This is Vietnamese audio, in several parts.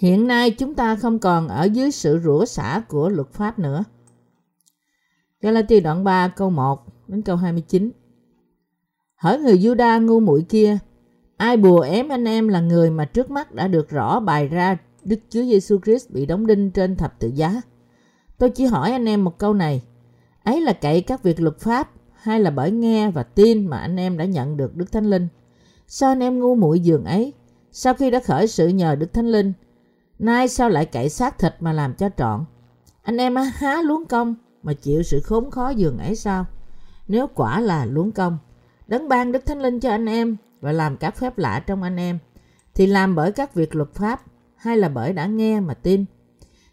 Hiện nay chúng ta không còn ở dưới sự rủa xả của luật pháp nữa. Galati đoạn 3 câu 1 đến câu 29 Hỡi người Juda ngu muội kia, ai bùa ém anh em là người mà trước mắt đã được rõ bài ra Đức Chúa Giêsu Christ bị đóng đinh trên thập tự giá. Tôi chỉ hỏi anh em một câu này, ấy là cậy các việc luật pháp hay là bởi nghe và tin mà anh em đã nhận được Đức Thánh Linh? Sao anh em ngu muội giường ấy? Sau khi đã khởi sự nhờ Đức Thánh Linh, nay sao lại cậy xác thịt mà làm cho trọn? Anh em há luống công mà chịu sự khốn khó giường ấy sao? Nếu quả là luống công, đấng ban Đức Thánh Linh cho anh em và làm các phép lạ trong anh em, thì làm bởi các việc luật pháp hay là bởi đã nghe mà tin?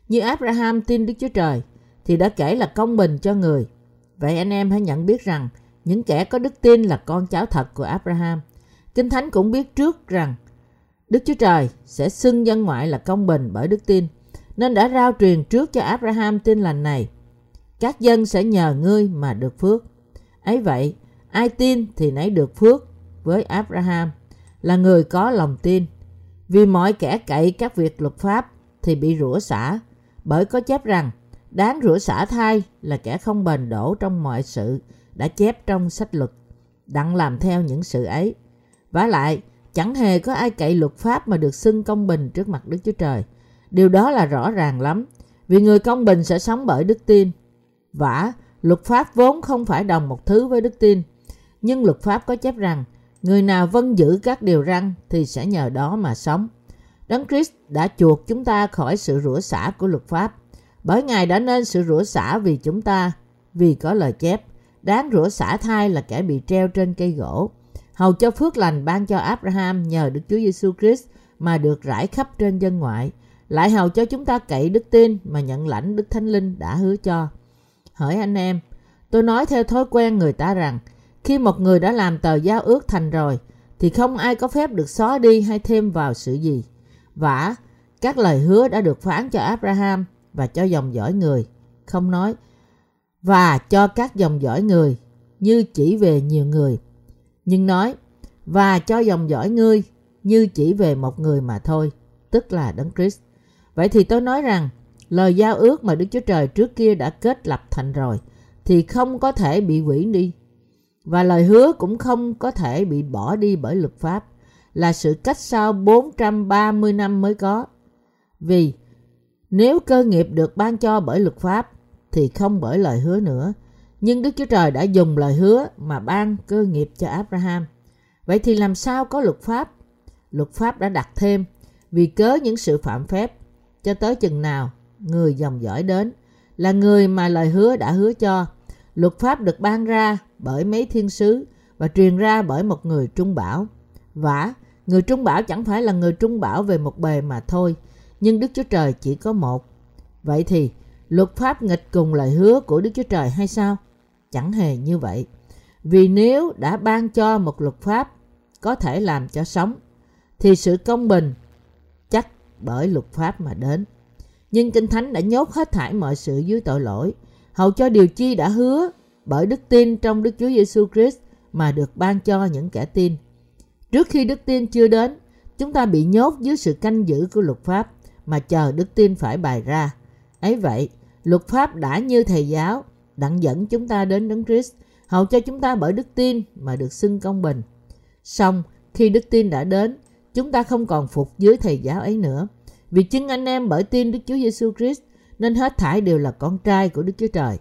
Như Abraham tin Đức Chúa Trời, thì đã kể là công bình cho người. Vậy anh em hãy nhận biết rằng những kẻ có đức tin là con cháu thật của Abraham. Kinh Thánh cũng biết trước rằng Đức Chúa Trời sẽ xưng dân ngoại là công bình bởi đức tin, nên đã rao truyền trước cho Abraham tin lành này. Các dân sẽ nhờ ngươi mà được phước. ấy vậy, ai tin thì nấy được phước với Abraham là người có lòng tin. Vì mọi kẻ cậy các việc luật pháp thì bị rủa xả, bởi có chép rằng đáng rủa xả thai là kẻ không bền đổ trong mọi sự đã chép trong sách luật, đặng làm theo những sự ấy. vả lại, chẳng hề có ai cậy luật pháp mà được xưng công bình trước mặt Đức Chúa Trời. Điều đó là rõ ràng lắm, vì người công bình sẽ sống bởi đức tin. Vả, luật pháp vốn không phải đồng một thứ với đức tin, nhưng luật pháp có chép rằng người nào vâng giữ các điều răn thì sẽ nhờ đó mà sống. Đấng Christ đã chuộc chúng ta khỏi sự rủa xả của luật pháp, bởi Ngài đã nên sự rủa xả vì chúng ta, vì có lời chép, đáng rủa xả thai là kẻ bị treo trên cây gỗ, hầu cho phước lành ban cho Abraham nhờ Đức Chúa Giêsu Christ mà được rải khắp trên dân ngoại, lại hầu cho chúng ta cậy đức tin mà nhận lãnh Đức Thánh Linh đã hứa cho. Hỏi anh em, tôi nói theo thói quen người ta rằng, khi một người đã làm tờ giao ước thành rồi, thì không ai có phép được xóa đi hay thêm vào sự gì. Vả, các lời hứa đã được phán cho Abraham và cho dòng dõi người, không nói và cho các dòng dõi người như chỉ về nhiều người, nhưng nói và cho dòng dõi ngươi như chỉ về một người mà thôi, tức là Đấng Christ. Vậy thì tôi nói rằng lời giao ước mà Đức Chúa Trời trước kia đã kết lập thành rồi thì không có thể bị hủy đi và lời hứa cũng không có thể bị bỏ đi bởi luật pháp là sự cách sau 430 năm mới có. Vì nếu cơ nghiệp được ban cho bởi luật pháp thì không bởi lời hứa nữa. Nhưng Đức Chúa Trời đã dùng lời hứa mà ban cơ nghiệp cho Abraham. Vậy thì làm sao có luật pháp? Luật pháp đã đặt thêm vì cớ những sự phạm phép cho tới chừng nào người dòng dõi đến là người mà lời hứa đã hứa cho. Luật pháp được ban ra bởi mấy thiên sứ và truyền ra bởi một người trung bảo. Vả, người trung bảo chẳng phải là người trung bảo về một bề mà thôi, nhưng Đức Chúa Trời chỉ có một. Vậy thì, luật pháp nghịch cùng lời hứa của Đức Chúa Trời hay sao? Chẳng hề như vậy. Vì nếu đã ban cho một luật pháp có thể làm cho sống, thì sự công bình chắc bởi luật pháp mà đến. Nhưng Kinh Thánh đã nhốt hết thảy mọi sự dưới tội lỗi, hầu cho điều chi đã hứa bởi đức tin trong Đức Chúa Giêsu Christ mà được ban cho những kẻ tin. Trước khi đức tin chưa đến, chúng ta bị nhốt dưới sự canh giữ của luật pháp mà chờ đức tin phải bày ra. Ấy vậy, luật pháp đã như thầy giáo, đặng dẫn chúng ta đến Đấng Christ, hầu cho chúng ta bởi đức tin mà được xưng công bình. Xong, khi đức tin đã đến, chúng ta không còn phục dưới thầy giáo ấy nữa. Vì chứng anh em bởi tin Đức Chúa Giêsu Christ nên hết thảy đều là con trai của Đức Chúa Trời.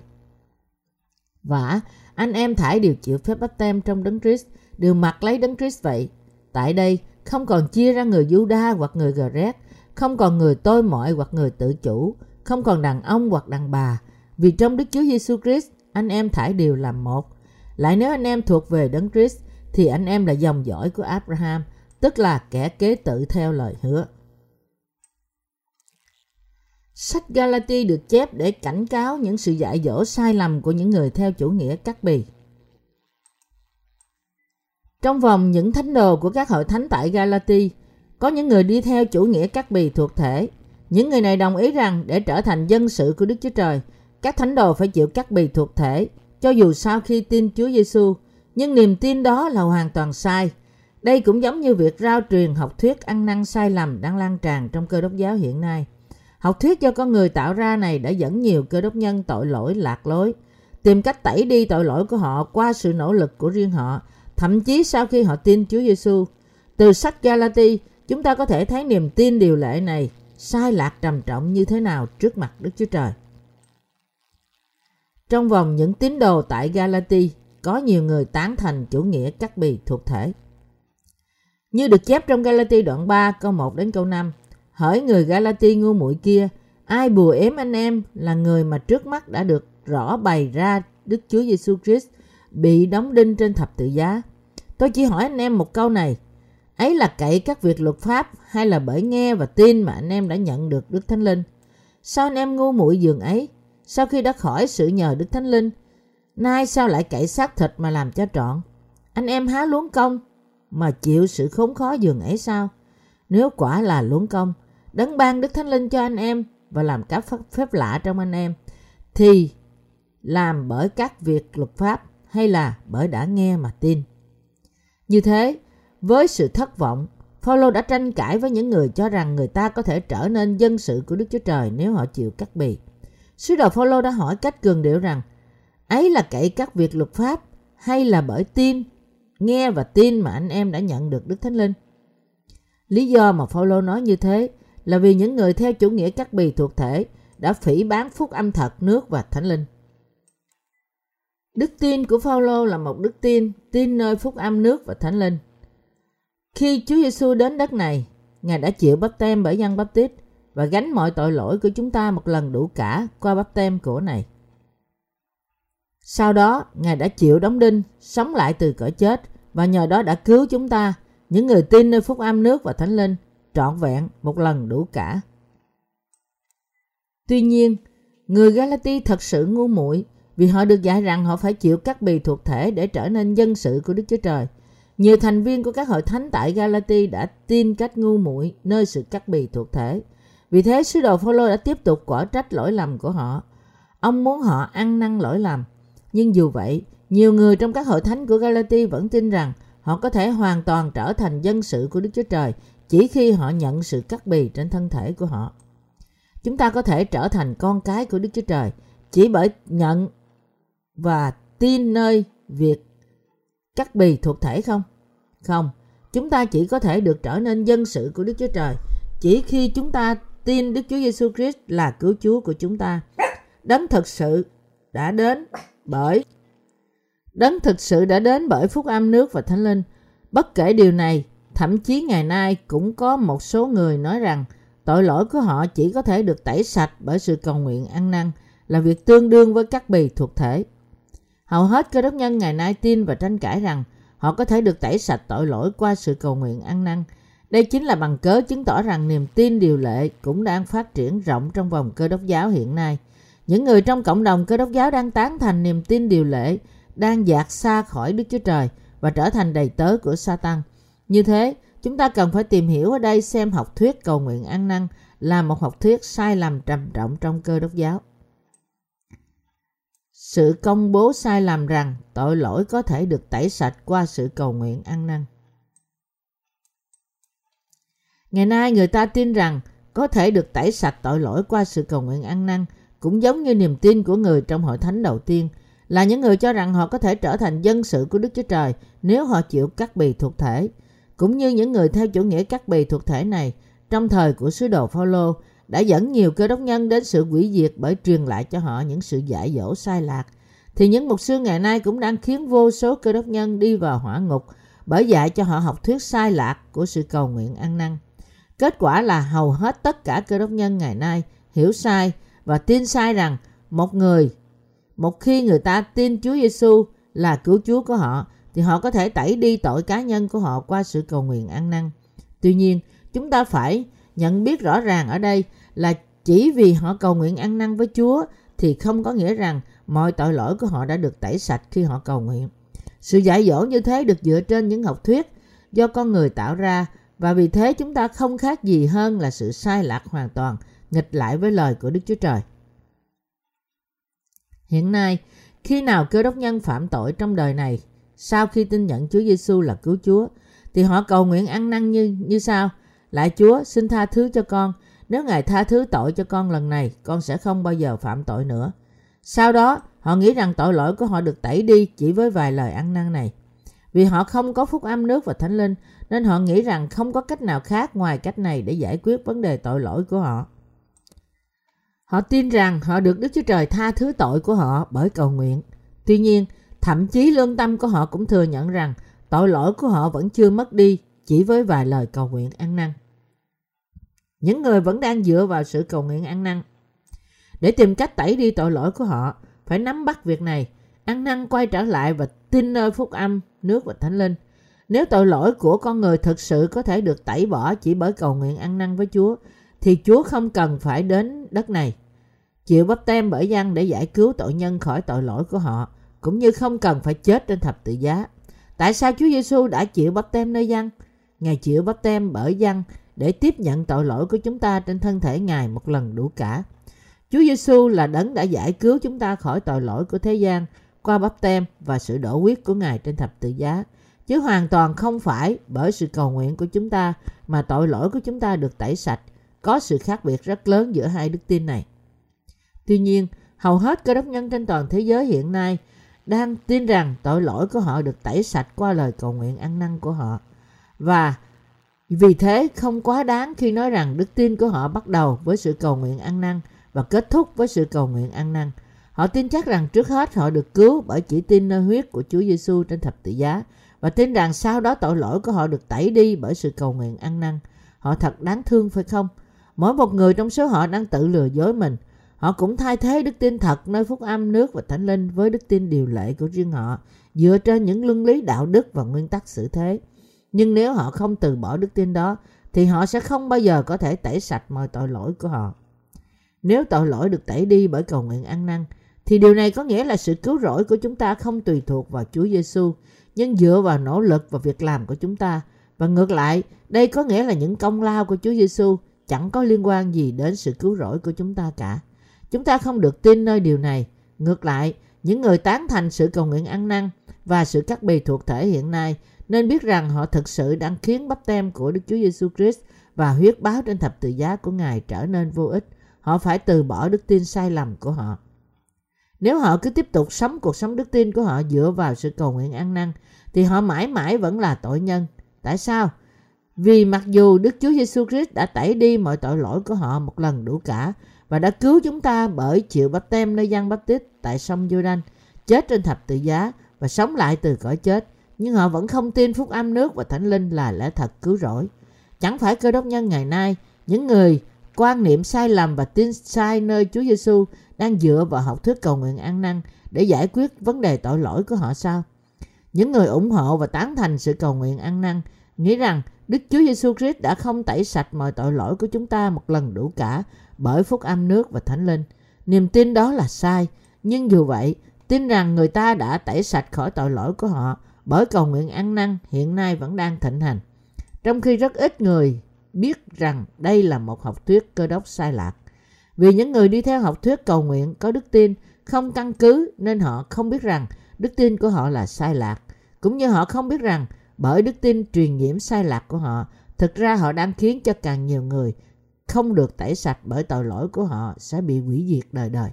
Và anh em thải đều chịu phép bắp tem trong đấng Christ, đều mặc lấy đấng Christ vậy. Tại đây, không còn chia ra người Juda hoặc người Gret, không còn người tôi mọi hoặc người tự chủ, không còn đàn ông hoặc đàn bà. Vì trong Đức Chúa Giêsu Christ, anh em thải đều làm một. Lại nếu anh em thuộc về đấng Christ, thì anh em là dòng dõi của Abraham, tức là kẻ kế tự theo lời hứa. Sách Galati được chép để cảnh cáo những sự dạy dỗ sai lầm của những người theo chủ nghĩa cắt bì. Trong vòng những thánh đồ của các hội thánh tại Galati, có những người đi theo chủ nghĩa cắt bì thuộc thể. Những người này đồng ý rằng để trở thành dân sự của Đức Chúa Trời, các thánh đồ phải chịu cắt bì thuộc thể, cho dù sau khi tin Chúa Giêsu, nhưng niềm tin đó là hoàn toàn sai. Đây cũng giống như việc rao truyền học thuyết ăn năn sai lầm đang lan tràn trong cơ đốc giáo hiện nay. Học thuyết do con người tạo ra này đã dẫn nhiều cơ đốc nhân tội lỗi lạc lối, tìm cách tẩy đi tội lỗi của họ qua sự nỗ lực của riêng họ, thậm chí sau khi họ tin Chúa Giêsu. Từ sách Galati, chúng ta có thể thấy niềm tin điều lệ này sai lạc trầm trọng như thế nào trước mặt Đức Chúa Trời. Trong vòng những tín đồ tại Galati, có nhiều người tán thành chủ nghĩa cắt bì thuộc thể. Như được chép trong Galati đoạn 3 câu 1 đến câu 5, hỡi người Galati ngu muội kia, ai bùa ếm anh em là người mà trước mắt đã được rõ bày ra Đức Chúa Giêsu Christ bị đóng đinh trên thập tự giá. Tôi chỉ hỏi anh em một câu này, ấy là cậy các việc luật pháp hay là bởi nghe và tin mà anh em đã nhận được Đức Thánh Linh? Sao anh em ngu muội giường ấy? Sau khi đã khỏi sự nhờ Đức Thánh Linh, nay sao lại cậy xác thịt mà làm cho trọn? Anh em há luống công mà chịu sự khốn khó giường ấy sao? Nếu quả là luống công, đấng ban Đức Thánh Linh cho anh em và làm các phép lạ trong anh em, thì làm bởi các việc luật pháp hay là bởi đã nghe mà tin. Như thế, với sự thất vọng, Phaolô đã tranh cãi với những người cho rằng người ta có thể trở nên dân sự của Đức Chúa Trời nếu họ chịu cắt bì. Sứ đồ Phaolô đã hỏi cách cường điệu rằng ấy là cậy các việc luật pháp hay là bởi tin, nghe và tin mà anh em đã nhận được Đức Thánh Linh. Lý do mà Phaolô nói như thế là vì những người theo chủ nghĩa cắt bì thuộc thể đã phỉ bán phúc âm thật nước và Thánh Linh. Đức tin của Phaolô là một đức tin tin nơi phúc âm nước và Thánh Linh. Khi Chúa Giêsu đến đất này, Ngài đã chịu bắp tem bởi dân bắp tít và gánh mọi tội lỗi của chúng ta một lần đủ cả qua bắp tem của này. Sau đó, Ngài đã chịu đóng đinh, sống lại từ cõi chết và nhờ đó đã cứu chúng ta, những người tin nơi phúc âm nước và thánh linh, trọn vẹn một lần đủ cả. Tuy nhiên, người Galati thật sự ngu muội vì họ được dạy rằng họ phải chịu các bì thuộc thể để trở nên dân sự của Đức Chúa Trời. Nhiều thành viên của các hội thánh tại Galati đã tin cách ngu muội nơi sự cắt bì thuộc thể. Vì thế, sứ đồ Phaolô đã tiếp tục quả trách lỗi lầm của họ. Ông muốn họ ăn năn lỗi lầm. Nhưng dù vậy, nhiều người trong các hội thánh của Galati vẫn tin rằng họ có thể hoàn toàn trở thành dân sự của Đức Chúa Trời chỉ khi họ nhận sự cắt bì trên thân thể của họ. Chúng ta có thể trở thành con cái của Đức Chúa Trời chỉ bởi nhận và tin nơi việc cắt bì thuộc thể không? Không, chúng ta chỉ có thể được trở nên dân sự của Đức Chúa Trời chỉ khi chúng ta tin Đức Chúa Giêsu Christ là cứu Chúa của chúng ta. Đấng thực sự đã đến bởi Đấng thực sự đã đến bởi phúc âm nước và thánh linh. Bất kể điều này, thậm chí ngày nay cũng có một số người nói rằng tội lỗi của họ chỉ có thể được tẩy sạch bởi sự cầu nguyện ăn năn là việc tương đương với các bì thuộc thể. Hầu hết cơ đốc nhân ngày nay tin và tranh cãi rằng họ có thể được tẩy sạch tội lỗi qua sự cầu nguyện ăn năn. Đây chính là bằng cớ chứng tỏ rằng niềm tin điều lệ cũng đang phát triển rộng trong vòng cơ đốc giáo hiện nay. Những người trong cộng đồng cơ đốc giáo đang tán thành niềm tin điều lệ, đang dạt xa khỏi Đức Chúa Trời và trở thành đầy tớ của Satan. Như thế, chúng ta cần phải tìm hiểu ở đây xem học thuyết cầu nguyện ăn năn là một học thuyết sai lầm trầm trọng trong cơ đốc giáo. Sự công bố sai lầm rằng tội lỗi có thể được tẩy sạch qua sự cầu nguyện ăn năn. Ngày nay người ta tin rằng có thể được tẩy sạch tội lỗi qua sự cầu nguyện ăn năn, cũng giống như niềm tin của người trong hội thánh đầu tiên, là những người cho rằng họ có thể trở thành dân sự của Đức Chúa Trời nếu họ chịu cắt bì thuộc thể. Cũng như những người theo chủ nghĩa cắt bì thuộc thể này, trong thời của sứ đồ Phaolô đã dẫn nhiều cơ đốc nhân đến sự quỷ diệt bởi truyền lại cho họ những sự dạy dỗ sai lạc, thì những mục sư ngày nay cũng đang khiến vô số cơ đốc nhân đi vào hỏa ngục bởi dạy cho họ học thuyết sai lạc của sự cầu nguyện ăn năn. Kết quả là hầu hết tất cả cơ đốc nhân ngày nay hiểu sai và tin sai rằng một người một khi người ta tin Chúa Giêsu là cứu Chúa của họ thì họ có thể tẩy đi tội cá nhân của họ qua sự cầu nguyện ăn năn. Tuy nhiên, chúng ta phải nhận biết rõ ràng ở đây là chỉ vì họ cầu nguyện ăn năn với Chúa thì không có nghĩa rằng mọi tội lỗi của họ đã được tẩy sạch khi họ cầu nguyện. Sự dạy dỗ như thế được dựa trên những học thuyết do con người tạo ra và vì thế chúng ta không khác gì hơn là sự sai lạc hoàn toàn, nghịch lại với lời của Đức Chúa Trời. Hiện nay, khi nào cơ đốc nhân phạm tội trong đời này, sau khi tin nhận Chúa Giêsu là cứu Chúa, thì họ cầu nguyện ăn năn như như sau. Lại Chúa xin tha thứ cho con. Nếu Ngài tha thứ tội cho con lần này, con sẽ không bao giờ phạm tội nữa. Sau đó, họ nghĩ rằng tội lỗi của họ được tẩy đi chỉ với vài lời ăn năn này. Vì họ không có phúc âm nước và thánh linh, nên họ nghĩ rằng không có cách nào khác ngoài cách này để giải quyết vấn đề tội lỗi của họ. Họ tin rằng họ được Đức Chúa Trời tha thứ tội của họ bởi cầu nguyện. Tuy nhiên, thậm chí lương tâm của họ cũng thừa nhận rằng tội lỗi của họ vẫn chưa mất đi chỉ với vài lời cầu nguyện ăn năn. Những người vẫn đang dựa vào sự cầu nguyện ăn năn. Để tìm cách tẩy đi tội lỗi của họ, phải nắm bắt việc này, ăn năn quay trở lại và tin nơi phúc âm, nước và thánh linh. Nếu tội lỗi của con người thực sự có thể được tẩy bỏ chỉ bởi cầu nguyện ăn năn với Chúa, thì Chúa không cần phải đến đất này. Chịu bắp tem bởi dân để giải cứu tội nhân khỏi tội lỗi của họ, cũng như không cần phải chết trên thập tự giá. Tại sao Chúa Giêsu đã chịu bắp tem nơi dân? Ngài chịu bắp tem bởi dân để tiếp nhận tội lỗi của chúng ta trên thân thể Ngài một lần đủ cả. Chúa Giêsu là đấng đã giải cứu chúng ta khỏi tội lỗi của thế gian qua bắp tem và sự đổ huyết của Ngài trên thập tự giá, chứ hoàn toàn không phải bởi sự cầu nguyện của chúng ta mà tội lỗi của chúng ta được tẩy sạch. Có sự khác biệt rất lớn giữa hai đức tin này. Tuy nhiên, hầu hết cơ đốc nhân trên toàn thế giới hiện nay đang tin rằng tội lỗi của họ được tẩy sạch qua lời cầu nguyện ăn năn của họ. Và vì thế không quá đáng khi nói rằng đức tin của họ bắt đầu với sự cầu nguyện ăn năn và kết thúc với sự cầu nguyện ăn năn. Họ tin chắc rằng trước hết họ được cứu bởi chỉ tin nơi huyết của Chúa Giêsu trên thập tự giá và tin rằng sau đó tội lỗi của họ được tẩy đi bởi sự cầu nguyện ăn năn. Họ thật đáng thương phải không? Mỗi một người trong số họ đang tự lừa dối mình. Họ cũng thay thế đức tin thật nơi phúc âm nước và thánh linh với đức tin điều lệ của riêng họ dựa trên những luân lý đạo đức và nguyên tắc xử thế. Nhưng nếu họ không từ bỏ đức tin đó thì họ sẽ không bao giờ có thể tẩy sạch mọi tội lỗi của họ. Nếu tội lỗi được tẩy đi bởi cầu nguyện ăn năn thì điều này có nghĩa là sự cứu rỗi của chúng ta không tùy thuộc vào Chúa Giêsu, nhưng dựa vào nỗ lực và việc làm của chúng ta. Và ngược lại, đây có nghĩa là những công lao của Chúa Giêsu chẳng có liên quan gì đến sự cứu rỗi của chúng ta cả. Chúng ta không được tin nơi điều này. Ngược lại, những người tán thành sự cầu nguyện ăn năn và sự cắt bì thuộc thể hiện nay nên biết rằng họ thực sự đang khiến bắp tem của Đức Chúa Giêsu Christ và huyết báo trên thập tự giá của Ngài trở nên vô ích. Họ phải từ bỏ đức tin sai lầm của họ. Nếu họ cứ tiếp tục sống cuộc sống đức tin của họ dựa vào sự cầu nguyện ăn năn thì họ mãi mãi vẫn là tội nhân. Tại sao? Vì mặc dù Đức Chúa Giêsu Christ đã tẩy đi mọi tội lỗi của họ một lần đủ cả và đã cứu chúng ta bởi chịu bắp tem nơi gian bắp tít tại sông Giô-đanh, chết trên thập tự giá và sống lại từ cõi chết, nhưng họ vẫn không tin phúc âm nước và thánh linh là lẽ thật cứu rỗi. Chẳng phải cơ đốc nhân ngày nay, những người quan niệm sai lầm và tin sai nơi Chúa Giêsu đang dựa vào học thuyết cầu nguyện ăn năn để giải quyết vấn đề tội lỗi của họ sao? Những người ủng hộ và tán thành sự cầu nguyện ăn năn nghĩ rằng Đức Chúa Giêsu Christ đã không tẩy sạch mọi tội lỗi của chúng ta một lần đủ cả bởi phúc âm nước và thánh linh. Niềm tin đó là sai, nhưng dù vậy, tin rằng người ta đã tẩy sạch khỏi tội lỗi của họ bởi cầu nguyện ăn năn hiện nay vẫn đang thịnh hành. Trong khi rất ít người biết rằng đây là một học thuyết cơ đốc sai lạc. Vì những người đi theo học thuyết cầu nguyện có đức tin không căn cứ nên họ không biết rằng đức tin của họ là sai lạc. Cũng như họ không biết rằng bởi đức tin truyền nhiễm sai lạc của họ, thực ra họ đang khiến cho càng nhiều người không được tẩy sạch bởi tội lỗi của họ sẽ bị hủy diệt đời đời.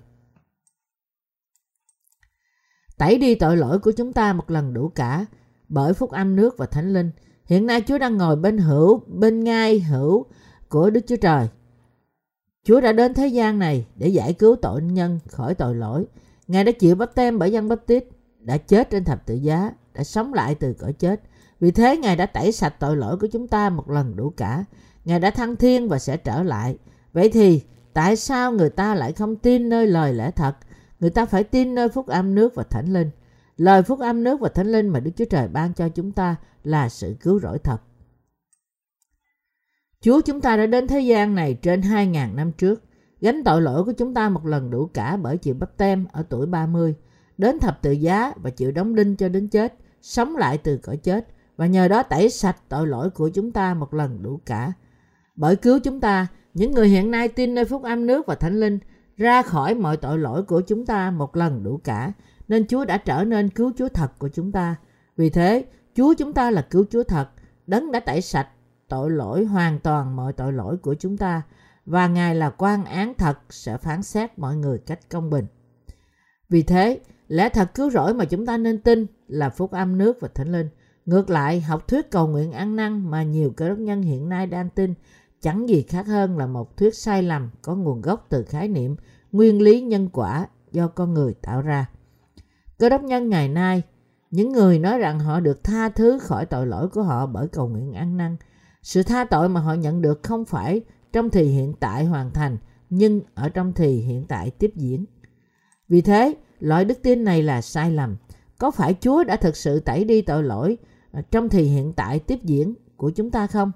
Tẩy đi tội lỗi của chúng ta một lần đủ cả bởi phúc âm nước và thánh linh. Hiện nay Chúa đang ngồi bên hữu, bên ngai hữu của Đức Chúa Trời. Chúa đã đến thế gian này để giải cứu tội nhân khỏi tội lỗi. Ngài đã chịu bắp tem bởi dân bắp tít, đã chết trên thập tự giá, đã sống lại từ cõi chết. Vì thế Ngài đã tẩy sạch tội lỗi của chúng ta một lần đủ cả. Ngài đã thăng thiên và sẽ trở lại. Vậy thì tại sao người ta lại không tin nơi lời lẽ thật? Người ta phải tin nơi phúc âm nước và thánh linh. Lời phúc âm nước và thánh linh mà Đức Chúa Trời ban cho chúng ta là sự cứu rỗi thật. Chúa chúng ta đã đến thế gian này trên 2.000 năm trước, gánh tội lỗi của chúng ta một lần đủ cả bởi chịu bắp tem ở tuổi 30, đến thập tự giá và chịu đóng đinh cho đến chết, sống lại từ cõi chết. Và nhờ đó tẩy sạch tội lỗi của chúng ta một lần đủ cả. Bởi cứu chúng ta, những người hiện nay tin nơi phúc âm nước và thánh linh ra khỏi mọi tội lỗi của chúng ta một lần đủ cả, nên Chúa đã trở nên cứu Chúa thật của chúng ta. Vì thế, Chúa chúng ta là cứu Chúa thật, đấng đã tẩy sạch tội lỗi hoàn toàn mọi tội lỗi của chúng ta và Ngài là quan án thật sẽ phán xét mọi người cách công bình. Vì thế, lẽ thật cứu rỗi mà chúng ta nên tin là phúc âm nước và thánh linh. Ngược lại, học thuyết cầu nguyện ăn năn mà nhiều cơ đốc nhân hiện nay đang tin chẳng gì khác hơn là một thuyết sai lầm có nguồn gốc từ khái niệm nguyên lý nhân quả do con người tạo ra. Cơ đốc nhân ngày nay, những người nói rằng họ được tha thứ khỏi tội lỗi của họ bởi cầu nguyện ăn năn. Sự tha tội mà họ nhận được không phải trong thì hiện tại hoàn thành, nhưng ở trong thì hiện tại tiếp diễn. Vì thế, loại đức tin này là sai lầm. Có phải Chúa đã thực sự tẩy đi tội lỗi ờ, trong thì hiện tại tiếp diễn của chúng ta không?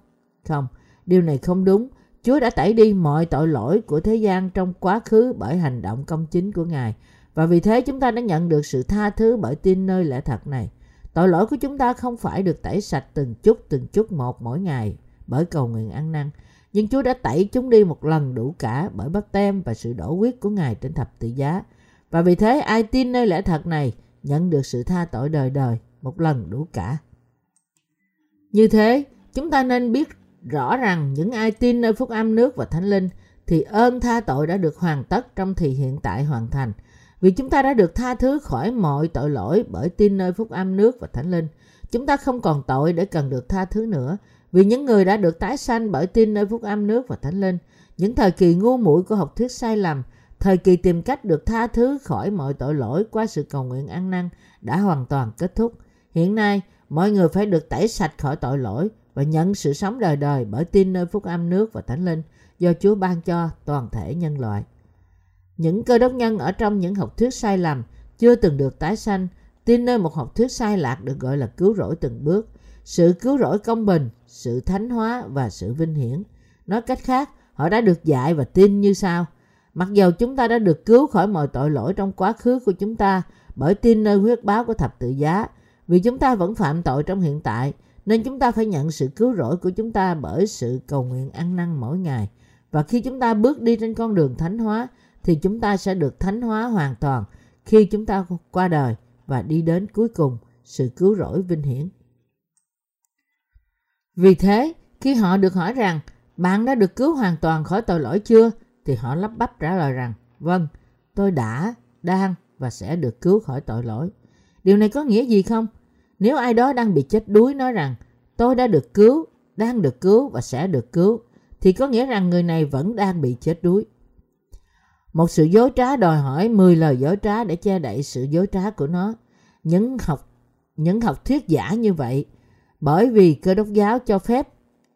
Không, điều này không đúng. Chúa đã tẩy đi mọi tội lỗi của thế gian trong quá khứ bởi hành động công chính của Ngài. Và vì thế chúng ta đã nhận được sự tha thứ bởi tin nơi lẽ thật này. Tội lỗi của chúng ta không phải được tẩy sạch từng chút từng chút một mỗi ngày bởi cầu nguyện ăn năn. Nhưng Chúa đã tẩy chúng đi một lần đủ cả bởi bắp tem và sự đổ huyết của Ngài trên thập tự giá. Và vì thế ai tin nơi lẽ thật này nhận được sự tha tội đời đời một lần đủ cả. Như thế, chúng ta nên biết rõ rằng những ai tin nơi phúc âm nước và thánh linh thì ơn tha tội đã được hoàn tất trong thì hiện tại hoàn thành. Vì chúng ta đã được tha thứ khỏi mọi tội lỗi bởi tin nơi phúc âm nước và thánh linh. Chúng ta không còn tội để cần được tha thứ nữa. Vì những người đã được tái sanh bởi tin nơi phúc âm nước và thánh linh. Những thời kỳ ngu muội của học thuyết sai lầm, thời kỳ tìm cách được tha thứ khỏi mọi tội lỗi qua sự cầu nguyện ăn năn đã hoàn toàn kết thúc. Hiện nay, mọi người phải được tẩy sạch khỏi tội lỗi và nhận sự sống đời đời bởi tin nơi phúc âm nước và thánh linh do Chúa ban cho toàn thể nhân loại. Những cơ đốc nhân ở trong những học thuyết sai lầm chưa từng được tái sanh, tin nơi một học thuyết sai lạc được gọi là cứu rỗi từng bước, sự cứu rỗi công bình, sự thánh hóa và sự vinh hiển. Nói cách khác, họ đã được dạy và tin như sau. Mặc dầu chúng ta đã được cứu khỏi mọi tội lỗi trong quá khứ của chúng ta bởi tin nơi huyết báo của thập tự giá, vì chúng ta vẫn phạm tội trong hiện tại, nên chúng ta phải nhận sự cứu rỗi của chúng ta bởi sự cầu nguyện ăn năn mỗi ngày. Và khi chúng ta bước đi trên con đường thánh hóa, thì chúng ta sẽ được thánh hóa hoàn toàn khi chúng ta qua đời và đi đến cuối cùng sự cứu rỗi vinh hiển. Vì thế, khi họ được hỏi rằng bạn đã được cứu hoàn toàn khỏi tội lỗi chưa? Thì họ lắp bắp trả lời rằng vâng, tôi đã, đang và sẽ được cứu khỏi tội lỗi. Điều này có nghĩa gì không? Nếu ai đó đang bị chết đuối nói rằng tôi đã được cứu, đang được cứu và sẽ được cứu, thì có nghĩa rằng người này vẫn đang bị chết đuối. Một sự dối trá đòi hỏi 10 lời dối trá để che đậy sự dối trá của nó. Những học những học thuyết giả như vậy bởi vì cơ đốc giáo cho phép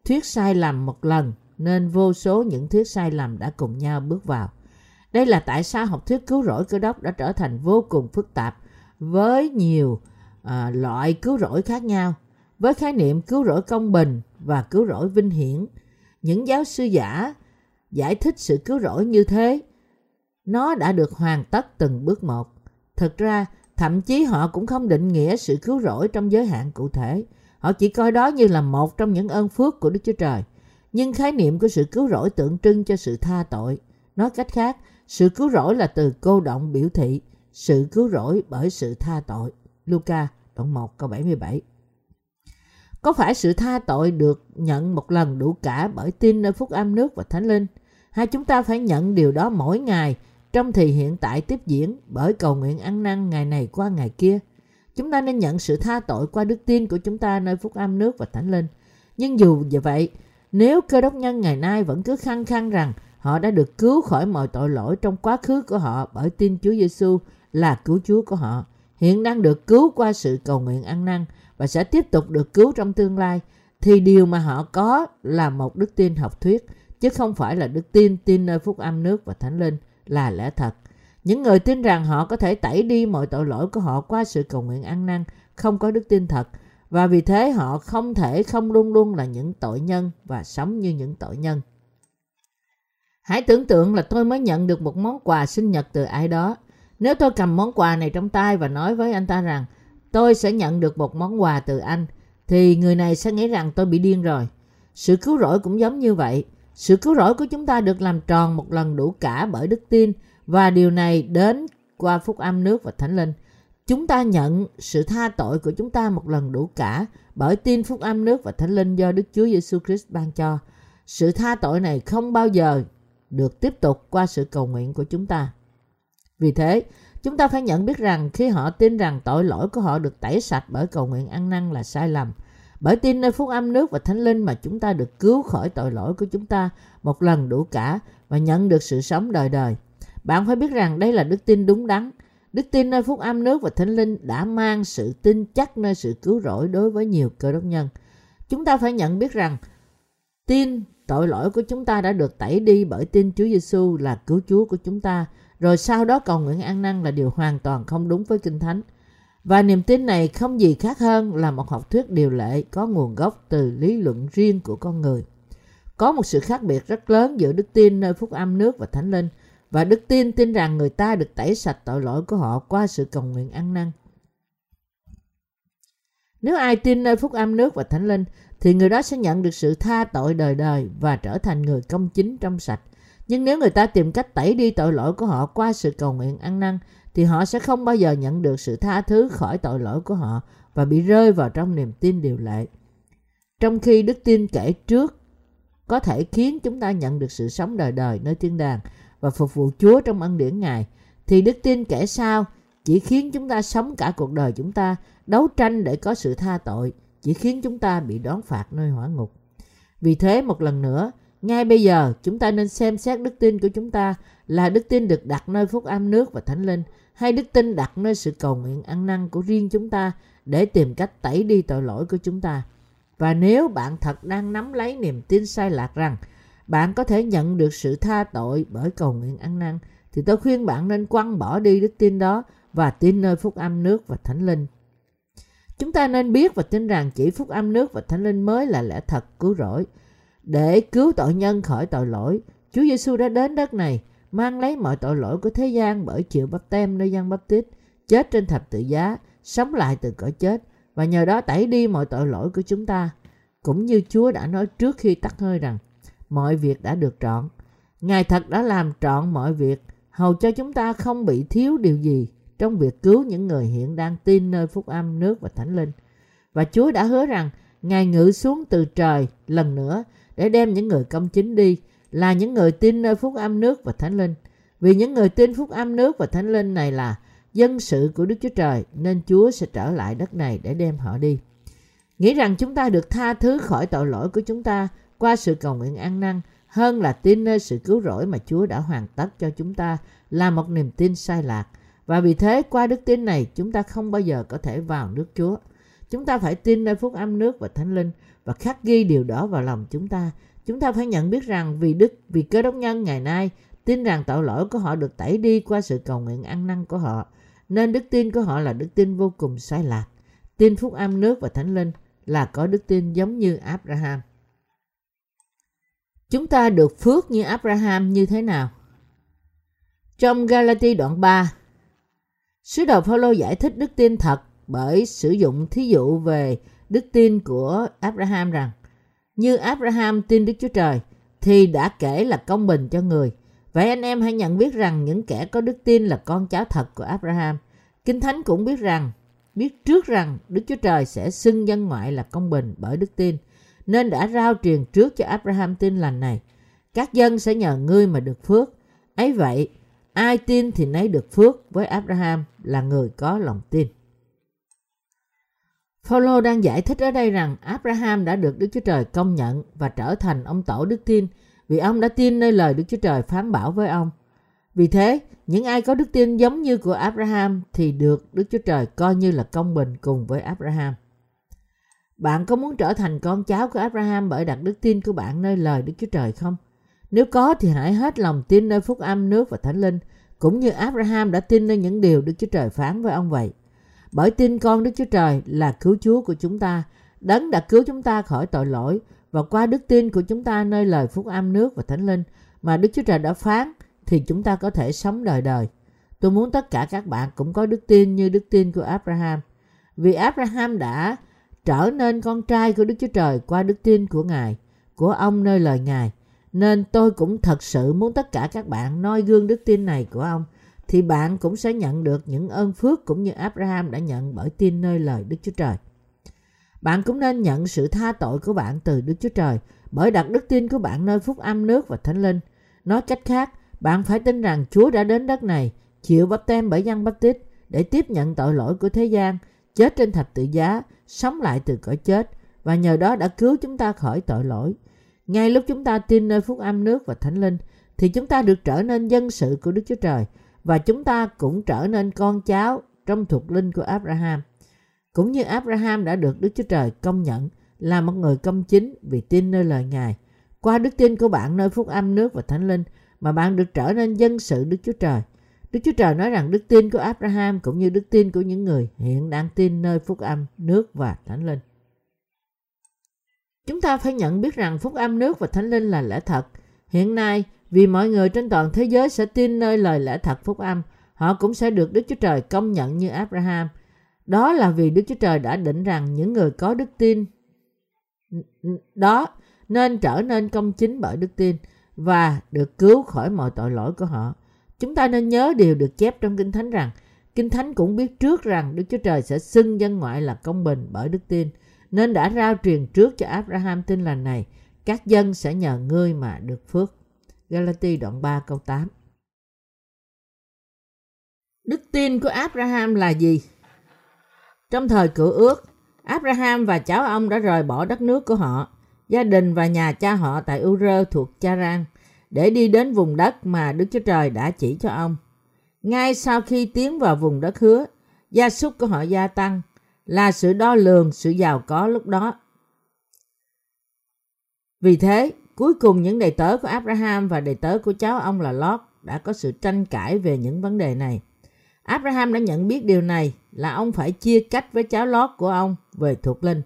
thuyết sai lầm một lần nên vô số những thuyết sai lầm đã cùng nhau bước vào. Đây là tại sao học thuyết cứu rỗi cơ đốc đã trở thành vô cùng phức tạp với nhiều à, loại cứu rỗi khác nhau. Với khái niệm cứu rỗi công bình và cứu rỗi vinh hiển, những giáo sư giả giải thích sự cứu rỗi như thế nó đã được hoàn tất từng bước một. Thực ra, thậm chí họ cũng không định nghĩa sự cứu rỗi trong giới hạn cụ thể. Họ chỉ coi đó như là một trong những ơn phước của Đức Chúa Trời. Nhưng khái niệm của sự cứu rỗi tượng trưng cho sự tha tội. Nói cách khác, sự cứu rỗi là từ cô động biểu thị sự cứu rỗi bởi sự tha tội. Luca đoạn 1 câu 77 Có phải sự tha tội được nhận một lần đủ cả bởi tin nơi phúc âm nước và thánh linh? Hay chúng ta phải nhận điều đó mỗi ngày trong thì hiện tại tiếp diễn bởi cầu nguyện ăn năn ngày này qua ngày kia. Chúng ta nên nhận sự tha tội qua đức tin của chúng ta nơi phúc âm nước và thánh linh. Nhưng dù như vậy, nếu cơ đốc nhân ngày nay vẫn cứ khăng khăng rằng họ đã được cứu khỏi mọi tội lỗi trong quá khứ của họ bởi tin Chúa Giêsu là cứu Chúa của họ, hiện đang được cứu qua sự cầu nguyện ăn năn và sẽ tiếp tục được cứu trong tương lai, thì điều mà họ có là một đức tin học thuyết, chứ không phải là đức tin tin nơi phúc âm nước và thánh linh là lẽ thật. Những người tin rằng họ có thể tẩy đi mọi tội lỗi của họ qua sự cầu nguyện ăn năn không có đức tin thật và vì thế họ không thể không luôn luôn là những tội nhân và sống như những tội nhân. Hãy tưởng tượng là tôi mới nhận được một món quà sinh nhật từ ai đó. Nếu tôi cầm món quà này trong tay và nói với anh ta rằng tôi sẽ nhận được một món quà từ anh, thì người này sẽ nghĩ rằng tôi bị điên rồi. Sự cứu rỗi cũng giống như vậy. Sự cứu rỗi của chúng ta được làm tròn một lần đủ cả bởi đức tin và điều này đến qua phúc âm nước và thánh linh. Chúng ta nhận sự tha tội của chúng ta một lần đủ cả bởi tin phúc âm nước và thánh linh do Đức Chúa Giêsu Christ ban cho. Sự tha tội này không bao giờ được tiếp tục qua sự cầu nguyện của chúng ta. Vì thế, chúng ta phải nhận biết rằng khi họ tin rằng tội lỗi của họ được tẩy sạch bởi cầu nguyện ăn năn là sai lầm. Bởi tin nơi phúc âm nước và thánh linh mà chúng ta được cứu khỏi tội lỗi của chúng ta một lần đủ cả và nhận được sự sống đời đời. Bạn phải biết rằng đây là đức tin đúng đắn. Đức tin nơi phúc âm nước và thánh linh đã mang sự tin chắc nơi sự cứu rỗi đối với nhiều cơ đốc nhân. Chúng ta phải nhận biết rằng tin tội lỗi của chúng ta đã được tẩy đi bởi tin Chúa Giêsu là cứu Chúa của chúng ta, rồi sau đó cầu nguyện ăn năn là điều hoàn toàn không đúng với Kinh Thánh. Và niềm tin này không gì khác hơn là một học thuyết điều lệ có nguồn gốc từ lý luận riêng của con người. Có một sự khác biệt rất lớn giữa đức tin nơi phúc âm nước và thánh linh, và đức tin tin rằng người ta được tẩy sạch tội lỗi của họ qua sự cầu nguyện ăn năn. Nếu ai tin nơi phúc âm nước và thánh linh, thì người đó sẽ nhận được sự tha tội đời đời và trở thành người công chính trong sạch. Nhưng nếu người ta tìm cách tẩy đi tội lỗi của họ qua sự cầu nguyện ăn năn thì họ sẽ không bao giờ nhận được sự tha thứ khỏi tội lỗi của họ và bị rơi vào trong niềm tin điều lệ. Trong khi đức tin kể trước có thể khiến chúng ta nhận được sự sống đời đời nơi thiên đàng và phục vụ Chúa trong ân điển Ngài, thì đức tin kể sau chỉ khiến chúng ta sống cả cuộc đời chúng ta đấu tranh để có sự tha tội, chỉ khiến chúng ta bị đón phạt nơi hỏa ngục. Vì thế một lần nữa, ngay bây giờ chúng ta nên xem xét đức tin của chúng ta là đức tin được đặt nơi phúc âm nước và thánh linh hay đức tin đặt nơi sự cầu nguyện ăn năn của riêng chúng ta để tìm cách tẩy đi tội lỗi của chúng ta. Và nếu bạn thật đang nắm lấy niềm tin sai lạc rằng bạn có thể nhận được sự tha tội bởi cầu nguyện ăn năn, thì tôi khuyên bạn nên quăng bỏ đi đức tin đó và tin nơi phúc âm nước và thánh linh. Chúng ta nên biết và tin rằng chỉ phúc âm nước và thánh linh mới là lẽ thật cứu rỗi. Để cứu tội nhân khỏi tội lỗi, Chúa Giêsu đã đến đất này mang lấy mọi tội lỗi của thế gian bởi chịu bắt tem nơi dân bắp tít, chết trên thập tự giá, sống lại từ cõi chết và nhờ đó tẩy đi mọi tội lỗi của chúng ta. Cũng như Chúa đã nói trước khi tắt hơi rằng, mọi việc đã được trọn. Ngài thật đã làm trọn mọi việc, hầu cho chúng ta không bị thiếu điều gì trong việc cứu những người hiện đang tin nơi phúc âm nước và thánh linh. Và Chúa đã hứa rằng Ngài ngự xuống từ trời lần nữa để đem những người công chính đi là những người tin nơi phúc âm nước và thánh linh. Vì những người tin phúc âm nước và thánh linh này là dân sự của Đức Chúa Trời, nên Chúa sẽ trở lại đất này để đem họ đi. Nghĩ rằng chúng ta được tha thứ khỏi tội lỗi của chúng ta qua sự cầu nguyện ăn năn hơn là tin nơi sự cứu rỗi mà Chúa đã hoàn tất cho chúng ta là một niềm tin sai lạc. Và vì thế, qua đức tin này, chúng ta không bao giờ có thể vào nước Chúa. Chúng ta phải tin nơi phúc âm nước và thánh linh và khắc ghi điều đó vào lòng chúng ta Chúng ta phải nhận biết rằng vì Đức, vì cơ đốc nhân ngày nay tin rằng tội lỗi của họ được tẩy đi qua sự cầu nguyện ăn năn của họ, nên đức tin của họ là đức tin vô cùng sai lạc. Tin phúc âm nước và thánh linh là có đức tin giống như Abraham. Chúng ta được phước như Abraham như thế nào? Trong Galati đoạn 3, Sứ đồ Phaolô giải thích đức tin thật bởi sử dụng thí dụ về đức tin của Abraham rằng như Abraham tin Đức Chúa Trời thì đã kể là công bình cho người. Vậy anh em hãy nhận biết rằng những kẻ có đức tin là con cháu thật của Abraham. Kinh Thánh cũng biết rằng, biết trước rằng Đức Chúa Trời sẽ xưng dân ngoại là công bình bởi đức tin, nên đã rao truyền trước cho Abraham tin lành này. Các dân sẽ nhờ ngươi mà được phước. ấy vậy, ai tin thì nấy được phước với Abraham là người có lòng tin. Paulo đang giải thích ở đây rằng Abraham đã được Đức Chúa Trời công nhận và trở thành ông tổ đức tin vì ông đã tin nơi lời Đức Chúa Trời phán bảo với ông. Vì thế, những ai có đức tin giống như của Abraham thì được Đức Chúa Trời coi như là công bình cùng với Abraham. Bạn có muốn trở thành con cháu của Abraham bởi đặt đức tin của bạn nơi lời Đức Chúa Trời không? Nếu có thì hãy hết lòng tin nơi phúc âm nước và thánh linh, cũng như Abraham đã tin nơi những điều Đức Chúa Trời phán với ông vậy. Bởi tin con Đức Chúa Trời là cứu Chúa của chúng ta, đấng đã cứu chúng ta khỏi tội lỗi và qua đức tin của chúng ta nơi lời phúc âm nước và thánh linh mà Đức Chúa Trời đã phán thì chúng ta có thể sống đời đời. Tôi muốn tất cả các bạn cũng có đức tin như đức tin của Abraham. Vì Abraham đã trở nên con trai của Đức Chúa Trời qua đức tin của Ngài, của ông nơi lời Ngài. Nên tôi cũng thật sự muốn tất cả các bạn noi gương đức tin này của ông thì bạn cũng sẽ nhận được những ơn phước cũng như Abraham đã nhận bởi tin nơi lời Đức Chúa Trời. Bạn cũng nên nhận sự tha tội của bạn từ Đức Chúa Trời bởi đặt đức tin của bạn nơi phúc âm nước và thánh linh. Nói cách khác, bạn phải tin rằng Chúa đã đến đất này, chịu bắp tem bởi dân bắp tít để tiếp nhận tội lỗi của thế gian, chết trên thập tự giá, sống lại từ cõi chết và nhờ đó đã cứu chúng ta khỏi tội lỗi. Ngay lúc chúng ta tin nơi phúc âm nước và thánh linh, thì chúng ta được trở nên dân sự của Đức Chúa Trời và chúng ta cũng trở nên con cháu trong thuộc linh của Abraham. Cũng như Abraham đã được Đức Chúa Trời công nhận là một người công chính vì tin nơi lời Ngài. Qua đức tin của bạn nơi phúc âm nước và thánh linh mà bạn được trở nên dân sự Đức Chúa Trời. Đức Chúa Trời nói rằng đức tin của Abraham cũng như đức tin của những người hiện đang tin nơi phúc âm, nước và thánh linh. Chúng ta phải nhận biết rằng phúc âm nước và thánh linh là lẽ thật. Hiện nay, vì mọi người trên toàn thế giới sẽ tin nơi lời lẽ thật phúc âm, họ cũng sẽ được Đức Chúa Trời công nhận như Abraham. Đó là vì Đức Chúa Trời đã định rằng những người có đức tin đó nên trở nên công chính bởi đức tin và được cứu khỏi mọi tội lỗi của họ. Chúng ta nên nhớ điều được chép trong Kinh Thánh rằng Kinh Thánh cũng biết trước rằng Đức Chúa Trời sẽ xưng dân ngoại là công bình bởi đức tin, nên đã rao truyền trước cho Abraham tin lành này, các dân sẽ nhờ ngươi mà được phước. Galati đoạn 3 câu 8 Đức tin của Abraham là gì? Trong thời cựu ước, Abraham và cháu ông đã rời bỏ đất nước của họ, gia đình và nhà cha họ tại Ur thuộc Charan để đi đến vùng đất mà Đức Chúa Trời đã chỉ cho ông. Ngay sau khi tiến vào vùng đất hứa, gia súc của họ gia tăng là sự đo lường sự giàu có lúc đó. Vì thế, cuối cùng những đầy tớ của Abraham và đầy tớ của cháu ông là Lot đã có sự tranh cãi về những vấn đề này. Abraham đã nhận biết điều này là ông phải chia cách với cháu Lot của ông về thuộc linh.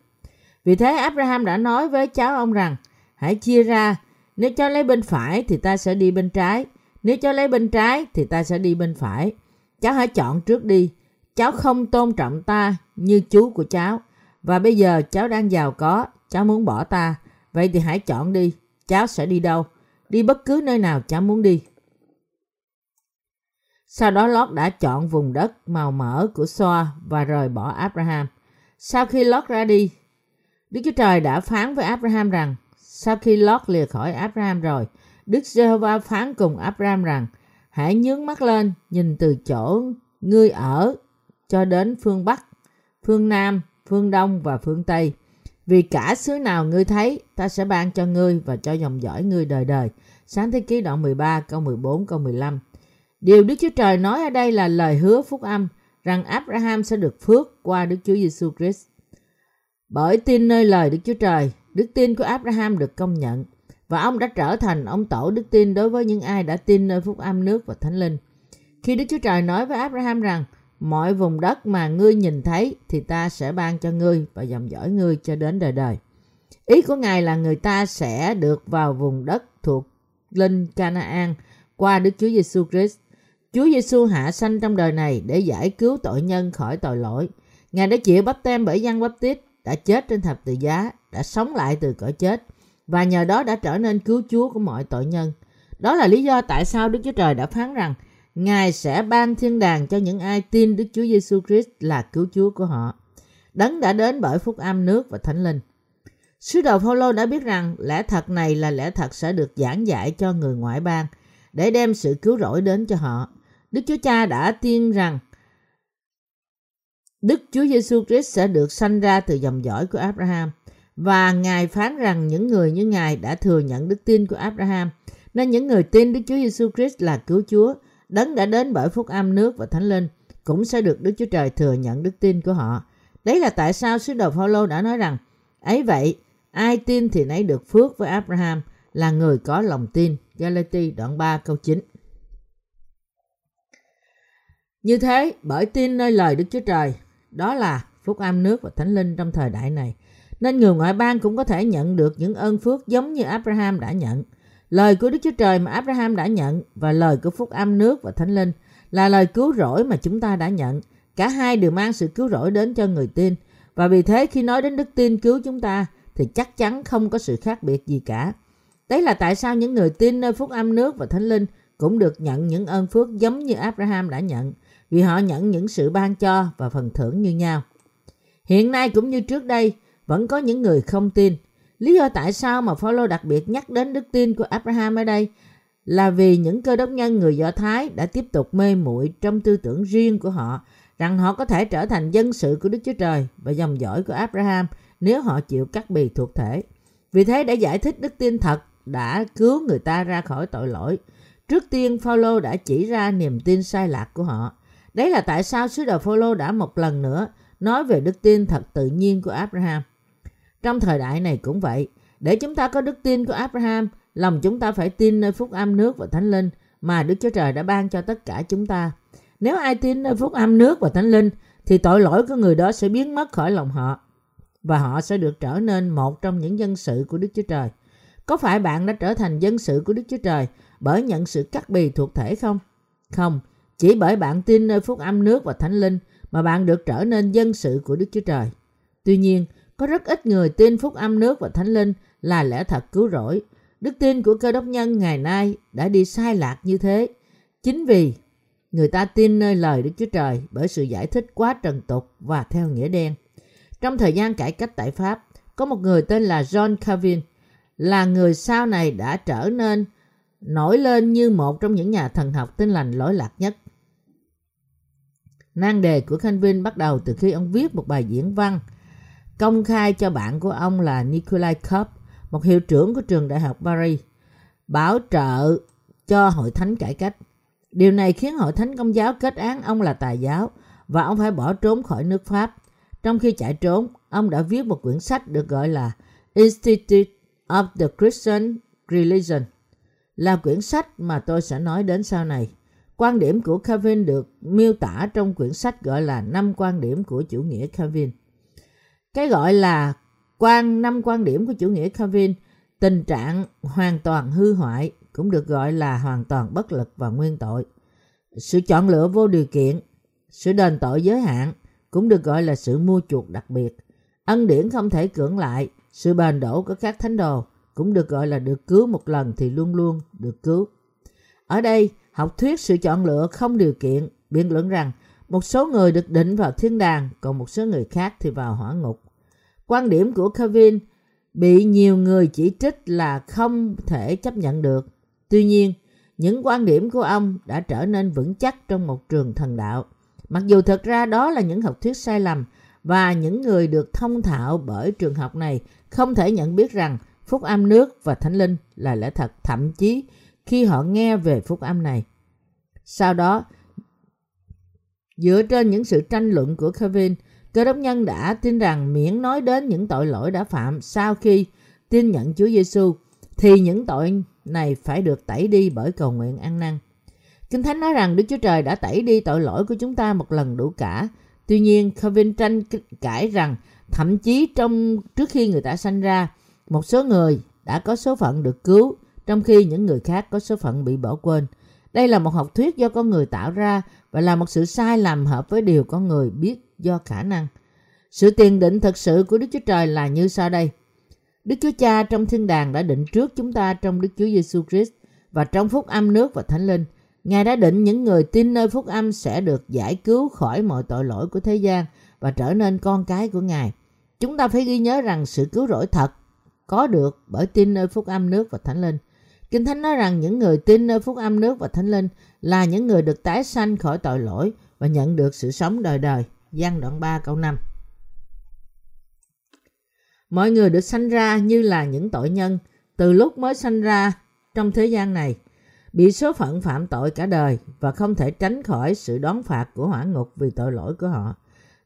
Vì thế Abraham đã nói với cháu ông rằng hãy chia ra nếu cháu lấy bên phải thì ta sẽ đi bên trái. Nếu cháu lấy bên trái thì ta sẽ đi bên phải. Cháu hãy chọn trước đi. Cháu không tôn trọng ta như chú của cháu. Và bây giờ cháu đang giàu có, cháu muốn bỏ ta. Vậy thì hãy chọn đi. Cháu sẽ đi đâu? Đi bất cứ nơi nào cháu muốn đi. Sau đó Lót đã chọn vùng đất màu mỡ của Soa và rời bỏ Abraham. Sau khi Lót ra đi, Đức Chúa Trời đã phán với Abraham rằng sau khi Lót lìa khỏi Abraham rồi, Đức Giê-hô-va phán cùng Abraham rằng hãy nhướng mắt lên nhìn từ chỗ ngươi ở cho đến phương Bắc, phương Nam, phương Đông và phương Tây. Vì cả xứ nào ngươi thấy, ta sẽ ban cho ngươi và cho dòng dõi ngươi đời đời. Sáng thế ký đoạn 13 câu 14 câu 15. Điều Đức Chúa Trời nói ở đây là lời hứa phúc âm rằng Abraham sẽ được phước qua Đức Chúa Giêsu Christ. Bởi tin nơi lời Đức Chúa Trời, đức tin của Abraham được công nhận và ông đã trở thành ông tổ đức tin đối với những ai đã tin nơi phúc âm nước và thánh linh. Khi Đức Chúa Trời nói với Abraham rằng mọi vùng đất mà ngươi nhìn thấy thì ta sẽ ban cho ngươi và dòng dõi ngươi cho đến đời đời. Ý của Ngài là người ta sẽ được vào vùng đất thuộc linh Canaan qua Đức Chúa Giêsu Christ. Chúa Giêsu hạ sanh trong đời này để giải cứu tội nhân khỏi tội lỗi. Ngài đã chịu bắp tem bởi dân bắp tít, đã chết trên thập tự giá, đã sống lại từ cõi chết và nhờ đó đã trở nên cứu Chúa của mọi tội nhân. Đó là lý do tại sao Đức Chúa Trời đã phán rằng Ngài sẽ ban thiên đàng cho những ai tin Đức Chúa Giêsu Christ là cứu Chúa của họ. Đấng đã đến bởi phúc âm nước và thánh linh. Sứ đồ Phaolô đã biết rằng lẽ thật này là lẽ thật sẽ được giảng dạy cho người ngoại bang để đem sự cứu rỗi đến cho họ. Đức Chúa Cha đã tiên rằng Đức Chúa Giêsu Christ sẽ được sanh ra từ dòng dõi của Abraham và Ngài phán rằng những người như Ngài đã thừa nhận đức tin của Abraham, nên những người tin Đức Chúa Giêsu Christ là cứu Chúa đấng đã đến bởi phúc âm nước và thánh linh cũng sẽ được Đức Chúa Trời thừa nhận đức tin của họ. Đấy là tại sao sứ đồ Phaolô đã nói rằng ấy vậy ai tin thì nấy được phước với Abraham là người có lòng tin. Galati đoạn 3 câu 9 Như thế, bởi tin nơi lời Đức Chúa Trời, đó là phúc âm nước và thánh linh trong thời đại này, nên người ngoại bang cũng có thể nhận được những ơn phước giống như Abraham đã nhận. Lời của Đức Chúa Trời mà Abraham đã nhận và lời của phúc âm nước và thánh linh là lời cứu rỗi mà chúng ta đã nhận. Cả hai đều mang sự cứu rỗi đến cho người tin. Và vì thế khi nói đến đức tin cứu chúng ta thì chắc chắn không có sự khác biệt gì cả. Đấy là tại sao những người tin nơi phúc âm nước và thánh linh cũng được nhận những ơn phước giống như Abraham đã nhận vì họ nhận những sự ban cho và phần thưởng như nhau. Hiện nay cũng như trước đây, vẫn có những người không tin. Lý do tại sao mà Phaolô đặc biệt nhắc đến đức tin của Abraham ở đây là vì những cơ đốc nhân người Do Thái đã tiếp tục mê muội trong tư tưởng riêng của họ rằng họ có thể trở thành dân sự của Đức Chúa Trời và dòng dõi của Abraham nếu họ chịu cắt bì thuộc thể. Vì thế để giải thích đức tin thật đã cứu người ta ra khỏi tội lỗi. Trước tiên Phaolô đã chỉ ra niềm tin sai lạc của họ. Đấy là tại sao sứ đồ Phaolô đã một lần nữa nói về đức tin thật tự nhiên của Abraham. Trong thời đại này cũng vậy, để chúng ta có đức tin của Abraham, lòng chúng ta phải tin nơi phúc âm nước và thánh linh mà Đức Chúa Trời đã ban cho tất cả chúng ta. Nếu ai tin nơi phúc âm nước và thánh linh thì tội lỗi của người đó sẽ biến mất khỏi lòng họ và họ sẽ được trở nên một trong những dân sự của Đức Chúa Trời. Có phải bạn đã trở thành dân sự của Đức Chúa Trời bởi nhận sự cắt bì thuộc thể không? Không, chỉ bởi bạn tin nơi phúc âm nước và thánh linh mà bạn được trở nên dân sự của Đức Chúa Trời. Tuy nhiên, có rất ít người tin phúc âm nước và thánh linh là lẽ thật cứu rỗi. Đức tin của cơ đốc nhân ngày nay đã đi sai lạc như thế. Chính vì người ta tin nơi lời Đức Chúa Trời bởi sự giải thích quá trần tục và theo nghĩa đen. Trong thời gian cải cách tại Pháp, có một người tên là John Calvin, là người sau này đã trở nên nổi lên như một trong những nhà thần học tin lành lỗi lạc nhất. Nan đề của Calvin bắt đầu từ khi ông viết một bài diễn văn công khai cho bạn của ông là Nikolai Kopp, một hiệu trưởng của trường đại học Paris, bảo trợ cho hội thánh cải cách. Điều này khiến hội thánh công giáo kết án ông là tà giáo và ông phải bỏ trốn khỏi nước Pháp. Trong khi chạy trốn, ông đã viết một quyển sách được gọi là Institute of the Christian Religion, là quyển sách mà tôi sẽ nói đến sau này. Quan điểm của Calvin được miêu tả trong quyển sách gọi là năm quan điểm của chủ nghĩa Calvin. Cái gọi là quan năm quan điểm của chủ nghĩa Calvin, tình trạng hoàn toàn hư hoại cũng được gọi là hoàn toàn bất lực và nguyên tội. Sự chọn lựa vô điều kiện, sự đền tội giới hạn cũng được gọi là sự mua chuộc đặc biệt. Ân điển không thể cưỡng lại, sự bền đổ của các thánh đồ cũng được gọi là được cứu một lần thì luôn luôn được cứu. Ở đây, học thuyết sự chọn lựa không điều kiện biện luận rằng một số người được định vào thiên đàng, còn một số người khác thì vào hỏa ngục. Quan điểm của Calvin bị nhiều người chỉ trích là không thể chấp nhận được. Tuy nhiên, những quan điểm của ông đã trở nên vững chắc trong một trường thần đạo. Mặc dù thật ra đó là những học thuyết sai lầm và những người được thông thạo bởi trường học này không thể nhận biết rằng phúc âm nước và thánh linh là lẽ thật thậm chí khi họ nghe về phúc âm này. Sau đó, dựa trên những sự tranh luận của Calvin, cơ đốc nhân đã tin rằng miễn nói đến những tội lỗi đã phạm sau khi tin nhận Chúa Giêsu thì những tội này phải được tẩy đi bởi cầu nguyện ăn năn. Kinh Thánh nói rằng Đức Chúa Trời đã tẩy đi tội lỗi của chúng ta một lần đủ cả. Tuy nhiên, Calvin tranh cãi rằng thậm chí trong trước khi người ta sanh ra, một số người đã có số phận được cứu, trong khi những người khác có số phận bị bỏ quên. Đây là một học thuyết do con người tạo ra và là một sự sai lầm hợp với điều con người biết do khả năng. Sự tiền định thực sự của Đức Chúa Trời là như sau đây. Đức Chúa Cha trong thiên đàng đã định trước chúng ta trong Đức Chúa Giêsu Christ và trong phúc âm nước và thánh linh. Ngài đã định những người tin nơi phúc âm sẽ được giải cứu khỏi mọi tội lỗi của thế gian và trở nên con cái của Ngài. Chúng ta phải ghi nhớ rằng sự cứu rỗi thật có được bởi tin nơi phúc âm nước và thánh linh. Kinh Thánh nói rằng những người tin nơi phúc âm nước và thánh linh là những người được tái sanh khỏi tội lỗi và nhận được sự sống đời đời gian đoạn 3 câu 5 Mọi người được sanh ra như là những tội nhân từ lúc mới sanh ra trong thế gian này, bị số phận phạm tội cả đời và không thể tránh khỏi sự đón phạt của hỏa ngục vì tội lỗi của họ.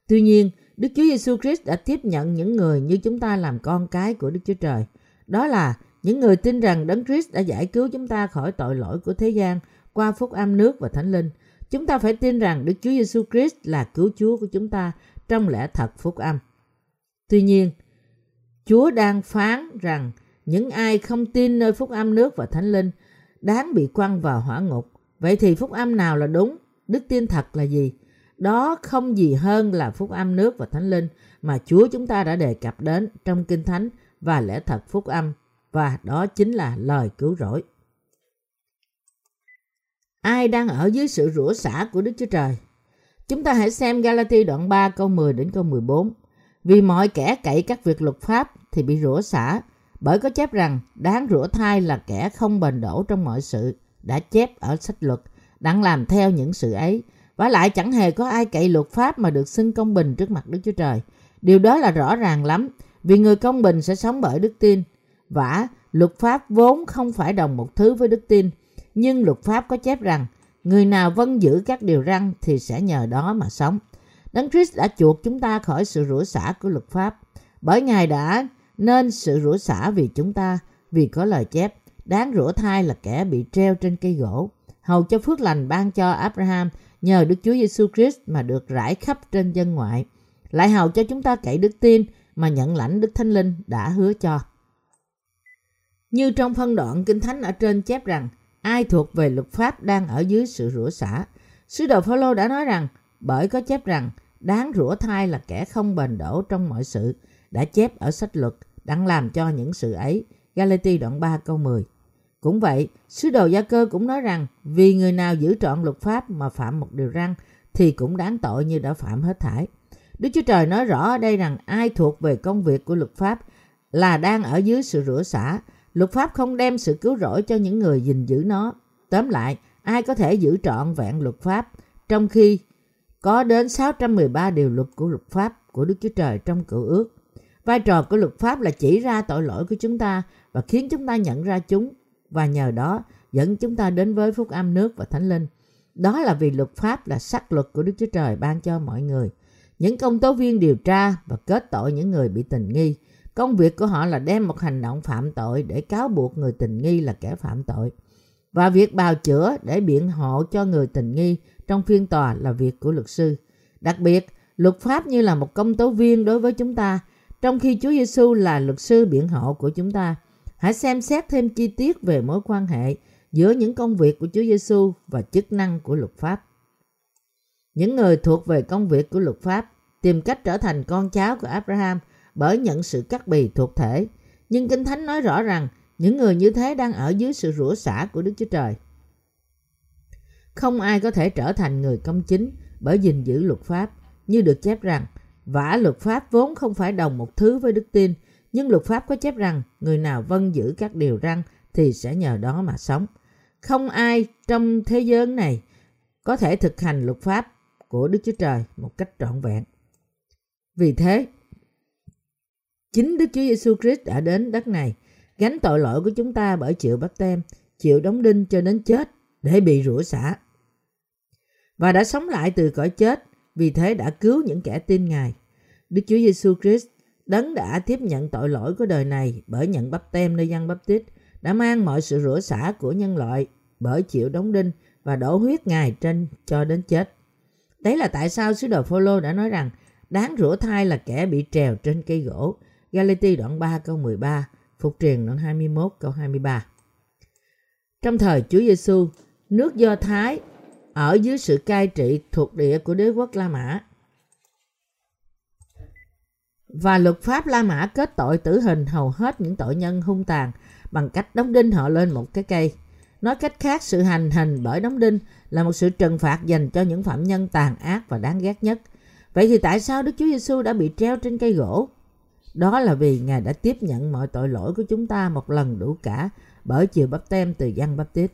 Tuy nhiên, Đức Chúa Giêsu Christ đã tiếp nhận những người như chúng ta làm con cái của Đức Chúa Trời. Đó là những người tin rằng Đấng Christ đã giải cứu chúng ta khỏi tội lỗi của thế gian qua phúc âm nước và thánh linh. Chúng ta phải tin rằng Đức Chúa Giêsu Christ là cứu Chúa của chúng ta trong lẽ thật phúc âm. Tuy nhiên, Chúa đang phán rằng những ai không tin nơi phúc âm nước và thánh linh đáng bị quăng vào hỏa ngục. Vậy thì phúc âm nào là đúng? Đức tin thật là gì? Đó không gì hơn là phúc âm nước và thánh linh mà Chúa chúng ta đã đề cập đến trong Kinh Thánh và lẽ thật phúc âm và đó chính là lời cứu rỗi ai đang ở dưới sự rủa xả của Đức Chúa Trời. Chúng ta hãy xem Galati đoạn 3 câu 10 đến câu 14. Vì mọi kẻ cậy các việc luật pháp thì bị rủa xả, bởi có chép rằng đáng rủa thai là kẻ không bền đổ trong mọi sự, đã chép ở sách luật, đang làm theo những sự ấy. Và lại chẳng hề có ai cậy luật pháp mà được xưng công bình trước mặt Đức Chúa Trời. Điều đó là rõ ràng lắm, vì người công bình sẽ sống bởi đức tin. Vả, luật pháp vốn không phải đồng một thứ với đức tin, nhưng luật pháp có chép rằng người nào vâng giữ các điều răn thì sẽ nhờ đó mà sống. Đấng Christ đã chuộc chúng ta khỏi sự rủa xả của luật pháp, bởi Ngài đã nên sự rủa xả vì chúng ta, vì có lời chép, đáng rủa thai là kẻ bị treo trên cây gỗ, hầu cho phước lành ban cho Abraham nhờ Đức Chúa Giêsu Christ mà được rải khắp trên dân ngoại, lại hầu cho chúng ta cậy đức tin mà nhận lãnh Đức Thánh Linh đã hứa cho. Như trong phân đoạn Kinh Thánh ở trên chép rằng, ai thuộc về luật pháp đang ở dưới sự rủa xả. Sứ đồ Phaolô đã nói rằng, bởi có chép rằng, đáng rủa thai là kẻ không bền đổ trong mọi sự, đã chép ở sách luật, đang làm cho những sự ấy. Galati đoạn 3 câu 10 Cũng vậy, sứ đồ Gia Cơ cũng nói rằng, vì người nào giữ trọn luật pháp mà phạm một điều răn, thì cũng đáng tội như đã phạm hết thải. Đức Chúa Trời nói rõ ở đây rằng ai thuộc về công việc của luật pháp là đang ở dưới sự rửa xả. Luật pháp không đem sự cứu rỗi cho những người gìn giữ nó. Tóm lại, ai có thể giữ trọn vẹn luật pháp trong khi có đến 613 điều luật của luật pháp của Đức Chúa Trời trong cựu ước. Vai trò của luật pháp là chỉ ra tội lỗi của chúng ta và khiến chúng ta nhận ra chúng và nhờ đó dẫn chúng ta đến với phúc âm nước và thánh linh. Đó là vì luật pháp là sắc luật của Đức Chúa Trời ban cho mọi người. Những công tố viên điều tra và kết tội những người bị tình nghi. Công việc của họ là đem một hành động phạm tội để cáo buộc người tình nghi là kẻ phạm tội. Và việc bào chữa để biện hộ cho người tình nghi trong phiên tòa là việc của luật sư. Đặc biệt, luật pháp như là một công tố viên đối với chúng ta, trong khi Chúa Giêsu là luật sư biện hộ của chúng ta. Hãy xem xét thêm chi tiết về mối quan hệ giữa những công việc của Chúa Giêsu và chức năng của luật pháp. Những người thuộc về công việc của luật pháp tìm cách trở thành con cháu của Abraham bởi nhận sự cắt bì thuộc thể. Nhưng Kinh Thánh nói rõ rằng những người như thế đang ở dưới sự rủa xả của Đức Chúa Trời. Không ai có thể trở thành người công chính bởi gìn giữ luật pháp, như được chép rằng, vả luật pháp vốn không phải đồng một thứ với đức tin, nhưng luật pháp có chép rằng người nào vâng giữ các điều răn thì sẽ nhờ đó mà sống. Không ai trong thế giới này có thể thực hành luật pháp của Đức Chúa Trời một cách trọn vẹn. Vì thế, chính Đức Chúa Giêsu Christ đã đến đất này, gánh tội lỗi của chúng ta bởi chịu bắp tem, chịu đóng đinh cho đến chết để bị rủa xả. Và đã sống lại từ cõi chết, vì thế đã cứu những kẻ tin Ngài. Đức Chúa Giêsu Christ đấng đã tiếp nhận tội lỗi của đời này bởi nhận bắp tem nơi dân bắp tít, đã mang mọi sự rửa xả của nhân loại bởi chịu đóng đinh và đổ huyết Ngài trên cho đến chết. Đấy là tại sao sứ đồ Phaolô đã nói rằng đáng rửa thai là kẻ bị trèo trên cây gỗ. Galati đoạn 3 câu 13, Phục truyền đoạn 21 câu 23. Trong thời Chúa Giêsu, nước Do Thái ở dưới sự cai trị thuộc địa của đế quốc La Mã. Và luật pháp La Mã kết tội tử hình hầu hết những tội nhân hung tàn bằng cách đóng đinh họ lên một cái cây. Nói cách khác, sự hành hình bởi đóng đinh là một sự trừng phạt dành cho những phạm nhân tàn ác và đáng ghét nhất. Vậy thì tại sao Đức Chúa Giêsu đã bị treo trên cây gỗ? Đó là vì Ngài đã tiếp nhận mọi tội lỗi của chúng ta một lần đủ cả bởi chiều bắp tem từ dân bắp tít.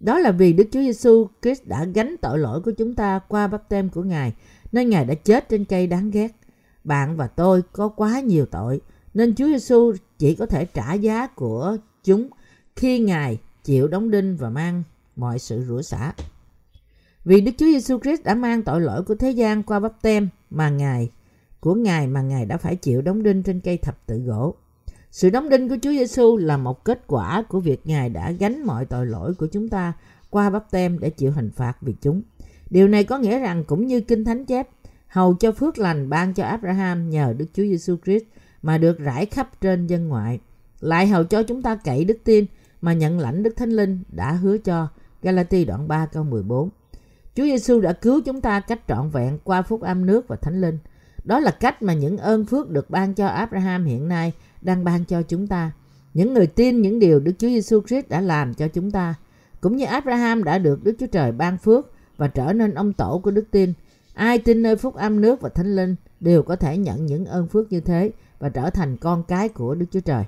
Đó là vì Đức Chúa Giêsu Christ đã gánh tội lỗi của chúng ta qua bắp tem của Ngài, nên Ngài đã chết trên cây đáng ghét. Bạn và tôi có quá nhiều tội, nên Chúa Giêsu chỉ có thể trả giá của chúng khi Ngài chịu đóng đinh và mang mọi sự rủa xả. Vì Đức Chúa Giêsu Christ đã mang tội lỗi của thế gian qua bắp tem mà Ngài của Ngài mà Ngài đã phải chịu đóng đinh trên cây thập tự gỗ. Sự đóng đinh của Chúa Giêsu là một kết quả của việc Ngài đã gánh mọi tội lỗi của chúng ta qua bắp tem để chịu hình phạt vì chúng. Điều này có nghĩa rằng cũng như Kinh Thánh chép, hầu cho phước lành ban cho Abraham nhờ Đức Chúa Giêsu Christ mà được rải khắp trên dân ngoại, lại hầu cho chúng ta cậy đức tin mà nhận lãnh Đức Thánh Linh đã hứa cho. Galati đoạn 3 câu 14. Chúa Giêsu đã cứu chúng ta cách trọn vẹn qua phúc âm nước và thánh linh. Đó là cách mà những ơn phước được ban cho Abraham hiện nay đang ban cho chúng ta. Những người tin những điều Đức Chúa Giêsu Christ đã làm cho chúng ta. cũng như Abraham đã được Đức Chúa Trời ban phước và trở nên ông tổ của đức tin. Ai tin nơi phúc âm nước và thánh linh đều có thể nhận những ơn phước như thế và trở thành con cái của Đức Chúa Trời.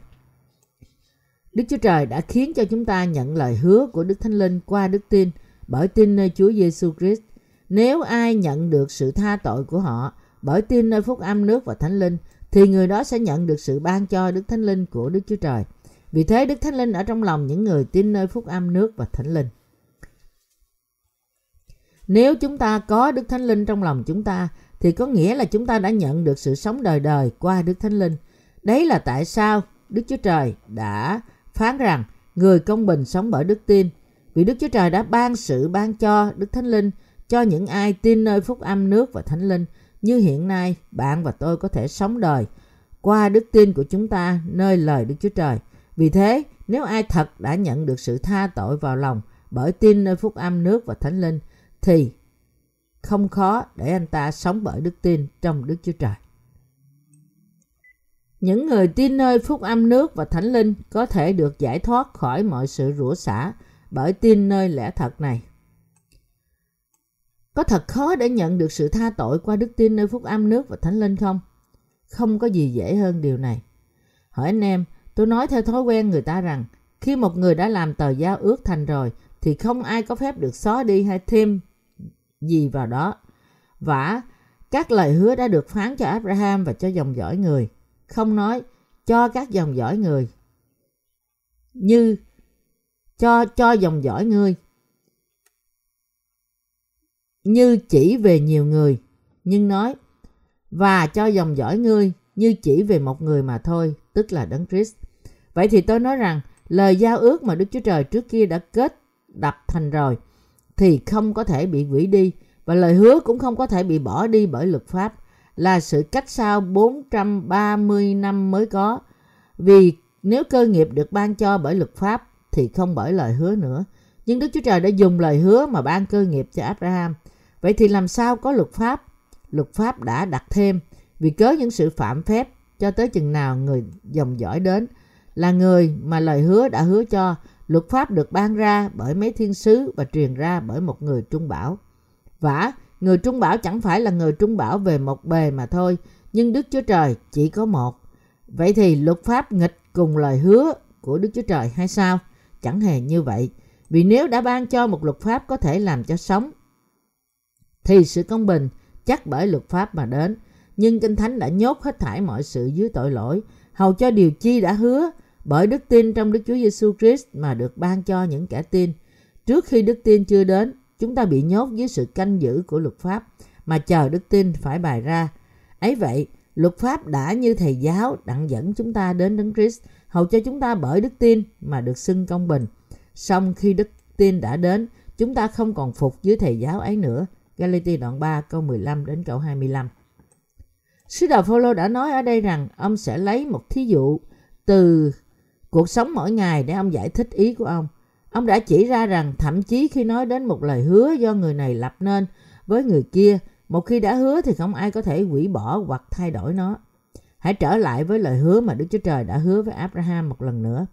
Đức Chúa Trời đã khiến cho chúng ta nhận lời hứa của Đức Thánh Linh qua đức tin bởi tin nơi Chúa Giêsu Christ. Nếu ai nhận được sự tha tội của họ bởi tin nơi phúc âm nước và Thánh Linh, thì người đó sẽ nhận được sự ban cho Đức Thánh Linh của Đức Chúa Trời. Vì thế, Đức Thánh Linh ở trong lòng những người tin nơi phúc âm nước và Thánh Linh. Nếu chúng ta có Đức Thánh Linh trong lòng chúng ta, thì có nghĩa là chúng ta đã nhận được sự sống đời đời qua Đức Thánh Linh. Đấy là tại sao Đức Chúa Trời đã phán rằng người công bình sống bởi đức tin. Vì Đức Chúa Trời đã ban sự ban cho Đức Thánh Linh cho những ai tin nơi phúc âm nước và Thánh Linh như hiện nay bạn và tôi có thể sống đời qua đức tin của chúng ta nơi lời Đức Chúa Trời. Vì thế, nếu ai thật đã nhận được sự tha tội vào lòng bởi tin nơi phúc âm nước và Thánh Linh thì không khó để anh ta sống bởi đức tin trong Đức Chúa Trời. Những người tin nơi phúc âm nước và thánh linh có thể được giải thoát khỏi mọi sự rủa xả bởi tin nơi lẽ thật này. Có thật khó để nhận được sự tha tội qua đức tin nơi phúc âm nước và thánh linh không? Không có gì dễ hơn điều này. Hỏi anh em, tôi nói theo thói quen người ta rằng khi một người đã làm tờ giao ước thành rồi thì không ai có phép được xóa đi hay thêm gì vào đó. vả các lời hứa đã được phán cho Abraham và cho dòng dõi người. Không nói cho các dòng dõi người. Như cho cho dòng dõi ngươi. Như chỉ về nhiều người. Nhưng nói và cho dòng dõi ngươi như chỉ về một người mà thôi, tức là Đấng Christ. Vậy thì tôi nói rằng lời giao ước mà Đức Chúa Trời trước kia đã kết đập thành rồi thì không có thể bị hủy đi và lời hứa cũng không có thể bị bỏ đi bởi luật pháp là sự cách sau 430 năm mới có. Vì nếu cơ nghiệp được ban cho bởi luật pháp thì không bởi lời hứa nữa. Nhưng Đức Chúa Trời đã dùng lời hứa mà ban cơ nghiệp cho Abraham. Vậy thì làm sao có luật pháp? Luật pháp đã đặt thêm vì cớ những sự phạm phép cho tới chừng nào người dòng dõi đến là người mà lời hứa đã hứa cho Luật pháp được ban ra bởi mấy thiên sứ và truyền ra bởi một người trung bảo. Vả, người trung bảo chẳng phải là người trung bảo về một bề mà thôi, nhưng Đức Chúa Trời chỉ có một. Vậy thì luật pháp nghịch cùng lời hứa của Đức Chúa Trời hay sao? Chẳng hề như vậy. Vì nếu đã ban cho một luật pháp có thể làm cho sống, thì sự công bình chắc bởi luật pháp mà đến. Nhưng Kinh Thánh đã nhốt hết thảy mọi sự dưới tội lỗi, hầu cho điều chi đã hứa bởi đức tin trong Đức Chúa Giêsu Christ mà được ban cho những kẻ tin. Trước khi đức tin chưa đến, chúng ta bị nhốt dưới sự canh giữ của luật pháp mà chờ đức tin phải bày ra. Ấy vậy, luật pháp đã như thầy giáo đặng dẫn chúng ta đến Đấng Christ, hầu cho chúng ta bởi đức tin mà được xưng công bình. Song khi đức tin đã đến, chúng ta không còn phục dưới thầy giáo ấy nữa. Galati đoạn 3 câu 15 đến câu 25. Sứ đồ Phaolô đã nói ở đây rằng ông sẽ lấy một thí dụ từ cuộc sống mỗi ngày để ông giải thích ý của ông. Ông đã chỉ ra rằng thậm chí khi nói đến một lời hứa do người này lập nên với người kia, một khi đã hứa thì không ai có thể hủy bỏ hoặc thay đổi nó. Hãy trở lại với lời hứa mà Đức Chúa Trời đã hứa với Abraham một lần nữa.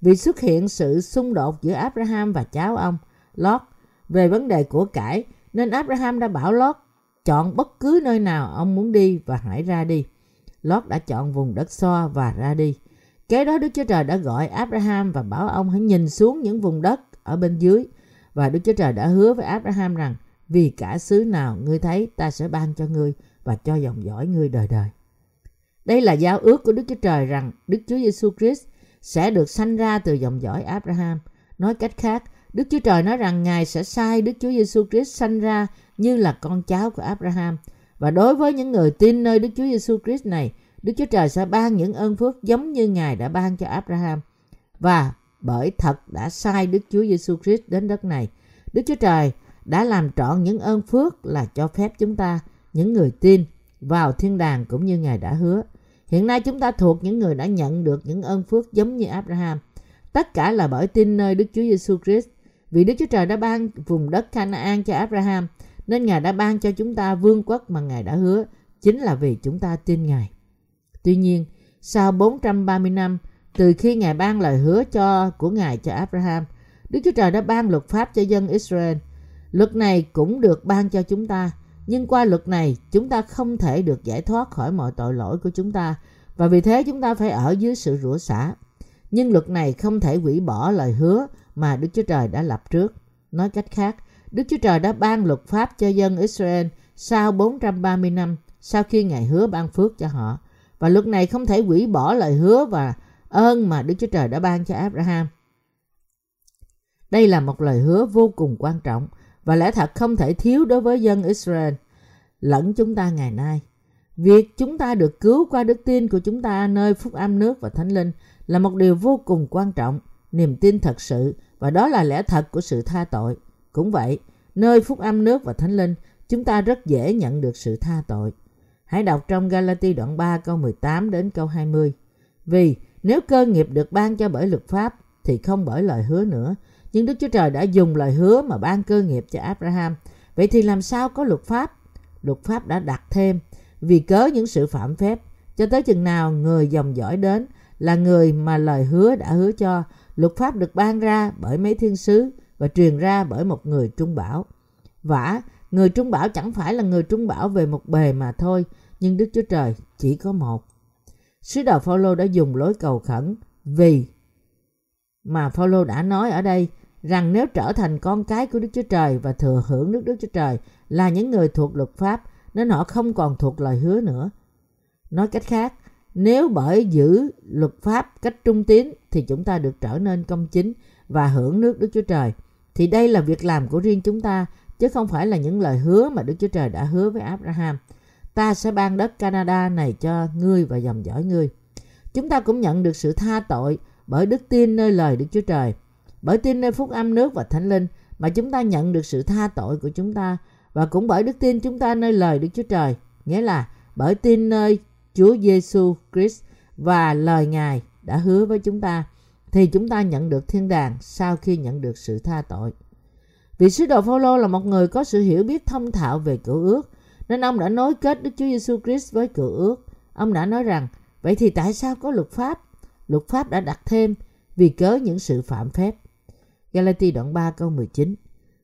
Vì xuất hiện sự xung đột giữa Abraham và cháu ông, Lot, về vấn đề của cải, nên Abraham đã bảo Lot chọn bất cứ nơi nào ông muốn đi và hãy ra đi. Lot đã chọn vùng đất so và ra đi. Kế đó Đức Chúa Trời đã gọi Abraham và bảo ông hãy nhìn xuống những vùng đất ở bên dưới. Và Đức Chúa Trời đã hứa với Abraham rằng vì cả xứ nào ngươi thấy ta sẽ ban cho ngươi và cho dòng dõi ngươi đời đời. Đây là giao ước của Đức Chúa Trời rằng Đức Chúa Giêsu Christ sẽ được sanh ra từ dòng dõi Abraham. Nói cách khác, Đức Chúa Trời nói rằng Ngài sẽ sai Đức Chúa Giêsu Christ sanh ra như là con cháu của Abraham. Và đối với những người tin nơi Đức Chúa Giêsu Christ này, Đức Chúa Trời sẽ ban những ơn phước giống như Ngài đã ban cho Abraham. Và bởi thật đã sai Đức Chúa Giêsu Christ đến đất này, Đức Chúa Trời đã làm trọn những ơn phước là cho phép chúng ta, những người tin, vào thiên đàng cũng như Ngài đã hứa. Hiện nay chúng ta thuộc những người đã nhận được những ơn phước giống như Abraham. Tất cả là bởi tin nơi Đức Chúa Giêsu Christ. Vì Đức Chúa Trời đã ban vùng đất Canaan cho Abraham, nên Ngài đã ban cho chúng ta vương quốc mà Ngài đã hứa, chính là vì chúng ta tin Ngài. Tuy nhiên, sau 430 năm từ khi Ngài ban lời hứa cho của Ngài cho Abraham, Đức Chúa Trời đã ban luật pháp cho dân Israel. Luật này cũng được ban cho chúng ta. Nhưng qua luật này, chúng ta không thể được giải thoát khỏi mọi tội lỗi của chúng ta. Và vì thế chúng ta phải ở dưới sự rủa xả. Nhưng luật này không thể hủy bỏ lời hứa mà Đức Chúa Trời đã lập trước. Nói cách khác, Đức Chúa Trời đã ban luật pháp cho dân Israel sau 430 năm sau khi Ngài hứa ban phước cho họ. Và luật này không thể hủy bỏ lời hứa và ơn mà Đức Chúa Trời đã ban cho Abraham. Đây là một lời hứa vô cùng quan trọng và lẽ thật không thể thiếu đối với dân Israel lẫn chúng ta ngày nay. Việc chúng ta được cứu qua đức tin của chúng ta nơi phúc âm nước và thánh linh là một điều vô cùng quan trọng, niềm tin thật sự và đó là lẽ thật của sự tha tội. Cũng vậy, nơi phúc âm nước và thánh linh, chúng ta rất dễ nhận được sự tha tội. Hãy đọc trong Galati đoạn 3 câu 18 đến câu 20. Vì nếu cơ nghiệp được ban cho bởi luật pháp thì không bởi lời hứa nữa. Nhưng Đức Chúa Trời đã dùng lời hứa mà ban cơ nghiệp cho Abraham. Vậy thì làm sao có luật pháp? Luật pháp đã đặt thêm vì cớ những sự phạm phép cho tới chừng nào người dòng dõi đến là người mà lời hứa đã hứa cho. Luật pháp được ban ra bởi mấy thiên sứ và truyền ra bởi một người trung bảo. Vả, người trung bảo chẳng phải là người trung bảo về một bề mà thôi, nhưng Đức Chúa Trời chỉ có một. Sứ đồ Phaolô đã dùng lối cầu khẩn vì mà Phaolô đã nói ở đây rằng nếu trở thành con cái của Đức Chúa Trời và thừa hưởng nước Đức Chúa Trời là những người thuộc luật pháp nên họ không còn thuộc lời hứa nữa. Nói cách khác, nếu bởi giữ luật pháp cách trung tín thì chúng ta được trở nên công chính và hưởng nước Đức Chúa Trời. Thì đây là việc làm của riêng chúng ta chứ không phải là những lời hứa mà Đức Chúa Trời đã hứa với Abraham. Ta sẽ ban đất Canada này cho ngươi và dòng dõi ngươi. Chúng ta cũng nhận được sự tha tội bởi đức tin nơi lời Đức Chúa Trời. Bởi tin nơi phúc âm nước và thánh linh mà chúng ta nhận được sự tha tội của chúng ta và cũng bởi đức tin chúng ta nơi lời Đức Chúa Trời, nghĩa là bởi tin nơi Chúa Giêsu Christ và lời Ngài đã hứa với chúng ta thì chúng ta nhận được thiên đàng sau khi nhận được sự tha tội. Vị sứ đồ Phaolô là một người có sự hiểu biết thông thạo về cựu ước, nên ông đã nối kết Đức Chúa Giêsu Christ với cựu ước. Ông đã nói rằng, vậy thì tại sao có luật pháp? Luật pháp đã đặt thêm vì cớ những sự phạm phép. Galati đoạn 3 câu 19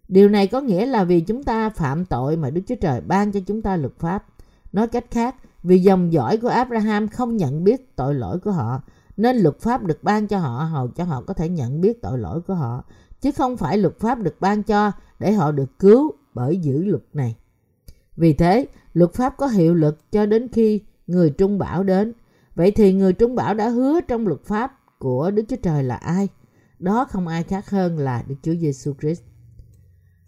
Điều này có nghĩa là vì chúng ta phạm tội mà Đức Chúa Trời ban cho chúng ta luật pháp. Nói cách khác, vì dòng dõi của Abraham không nhận biết tội lỗi của họ, nên luật pháp được ban cho họ hầu cho họ có thể nhận biết tội lỗi của họ, chứ không phải luật pháp được ban cho để họ được cứu bởi giữ luật này. Vì thế, luật pháp có hiệu lực cho đến khi người trung bảo đến. Vậy thì người trung bảo đã hứa trong luật pháp của Đức Chúa Trời là ai? Đó không ai khác hơn là Đức Chúa Giêsu Christ.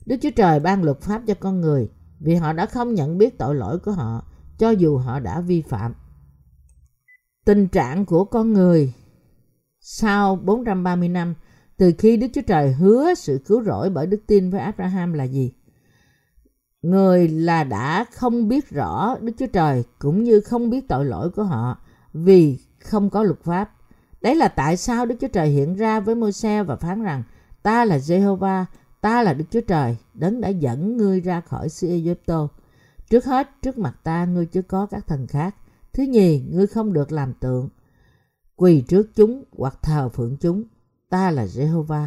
Đức Chúa Trời ban luật pháp cho con người vì họ đã không nhận biết tội lỗi của họ cho dù họ đã vi phạm. Tình trạng của con người sau 430 năm từ khi Đức Chúa Trời hứa sự cứu rỗi bởi đức tin với Abraham là gì? Người là đã không biết rõ Đức Chúa Trời cũng như không biết tội lỗi của họ vì không có luật pháp. Đấy là tại sao Đức Chúa Trời hiện ra với Môi-se và phán rằng ta là Jehovah, ta là Đức Chúa Trời, đấng đã dẫn ngươi ra khỏi xứ Egypto. Trước hết, trước mặt ta ngươi chưa có các thần khác. Thứ nhì, ngươi không được làm tượng, quỳ trước chúng hoặc thờ phượng chúng. Ta là Jehovah.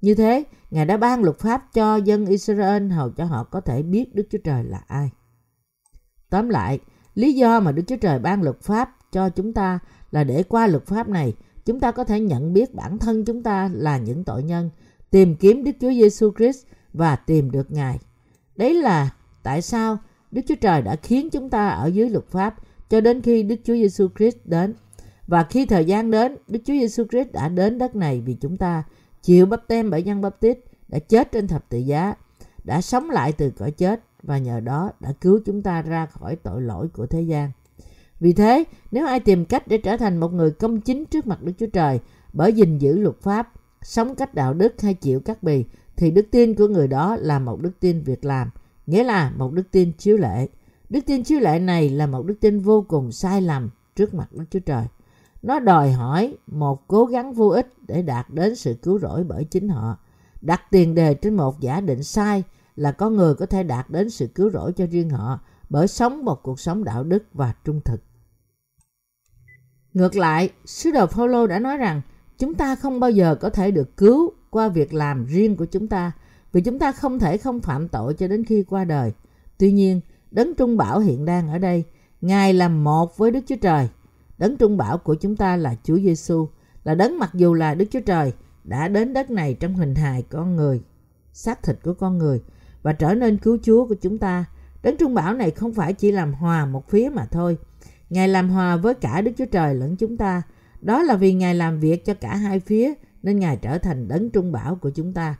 Như thế, Ngài đã ban luật pháp cho dân Israel hầu cho họ có thể biết Đức Chúa Trời là ai. Tóm lại, lý do mà Đức Chúa Trời ban luật pháp cho chúng ta là để qua luật pháp này, chúng ta có thể nhận biết bản thân chúng ta là những tội nhân, tìm kiếm Đức Chúa Giêsu Christ và tìm được Ngài. Đấy là tại sao Đức Chúa Trời đã khiến chúng ta ở dưới luật pháp cho đến khi Đức Chúa Giêsu Christ đến. Và khi thời gian đến, Đức Chúa Giêsu Christ đã đến đất này vì chúng ta chịu bắp tem bởi dân bắp tít, đã chết trên thập tự giá, đã sống lại từ cõi chết và nhờ đó đã cứu chúng ta ra khỏi tội lỗi của thế gian. Vì thế, nếu ai tìm cách để trở thành một người công chính trước mặt Đức Chúa Trời bởi gìn giữ luật pháp, sống cách đạo đức hay chịu cắt bì, thì đức tin của người đó là một đức tin việc làm, nghĩa là một đức tin chiếu lệ. Đức tin chiếu lệ này là một đức tin vô cùng sai lầm trước mặt Đức Chúa Trời. Nó đòi hỏi một cố gắng vô ích để đạt đến sự cứu rỗi bởi chính họ. Đặt tiền đề trên một giả định sai là có người có thể đạt đến sự cứu rỗi cho riêng họ bởi sống một cuộc sống đạo đức và trung thực. Ngược lại, sứ đồ Phaolô đã nói rằng chúng ta không bao giờ có thể được cứu qua việc làm riêng của chúng ta vì chúng ta không thể không phạm tội cho đến khi qua đời. Tuy nhiên, Đấng Trung Bảo hiện đang ở đây. Ngài là một với Đức Chúa Trời. Đấng Trung Bảo của chúng ta là Chúa Giêsu, là đấng mặc dù là Đức Chúa Trời đã đến đất này trong hình hài con người, xác thịt của con người và trở nên cứu Chúa của chúng ta. Đấng Trung Bảo này không phải chỉ làm hòa một phía mà thôi. Ngài làm hòa với cả Đức Chúa Trời lẫn chúng ta. Đó là vì Ngài làm việc cho cả hai phía nên Ngài trở thành đấng trung bảo của chúng ta.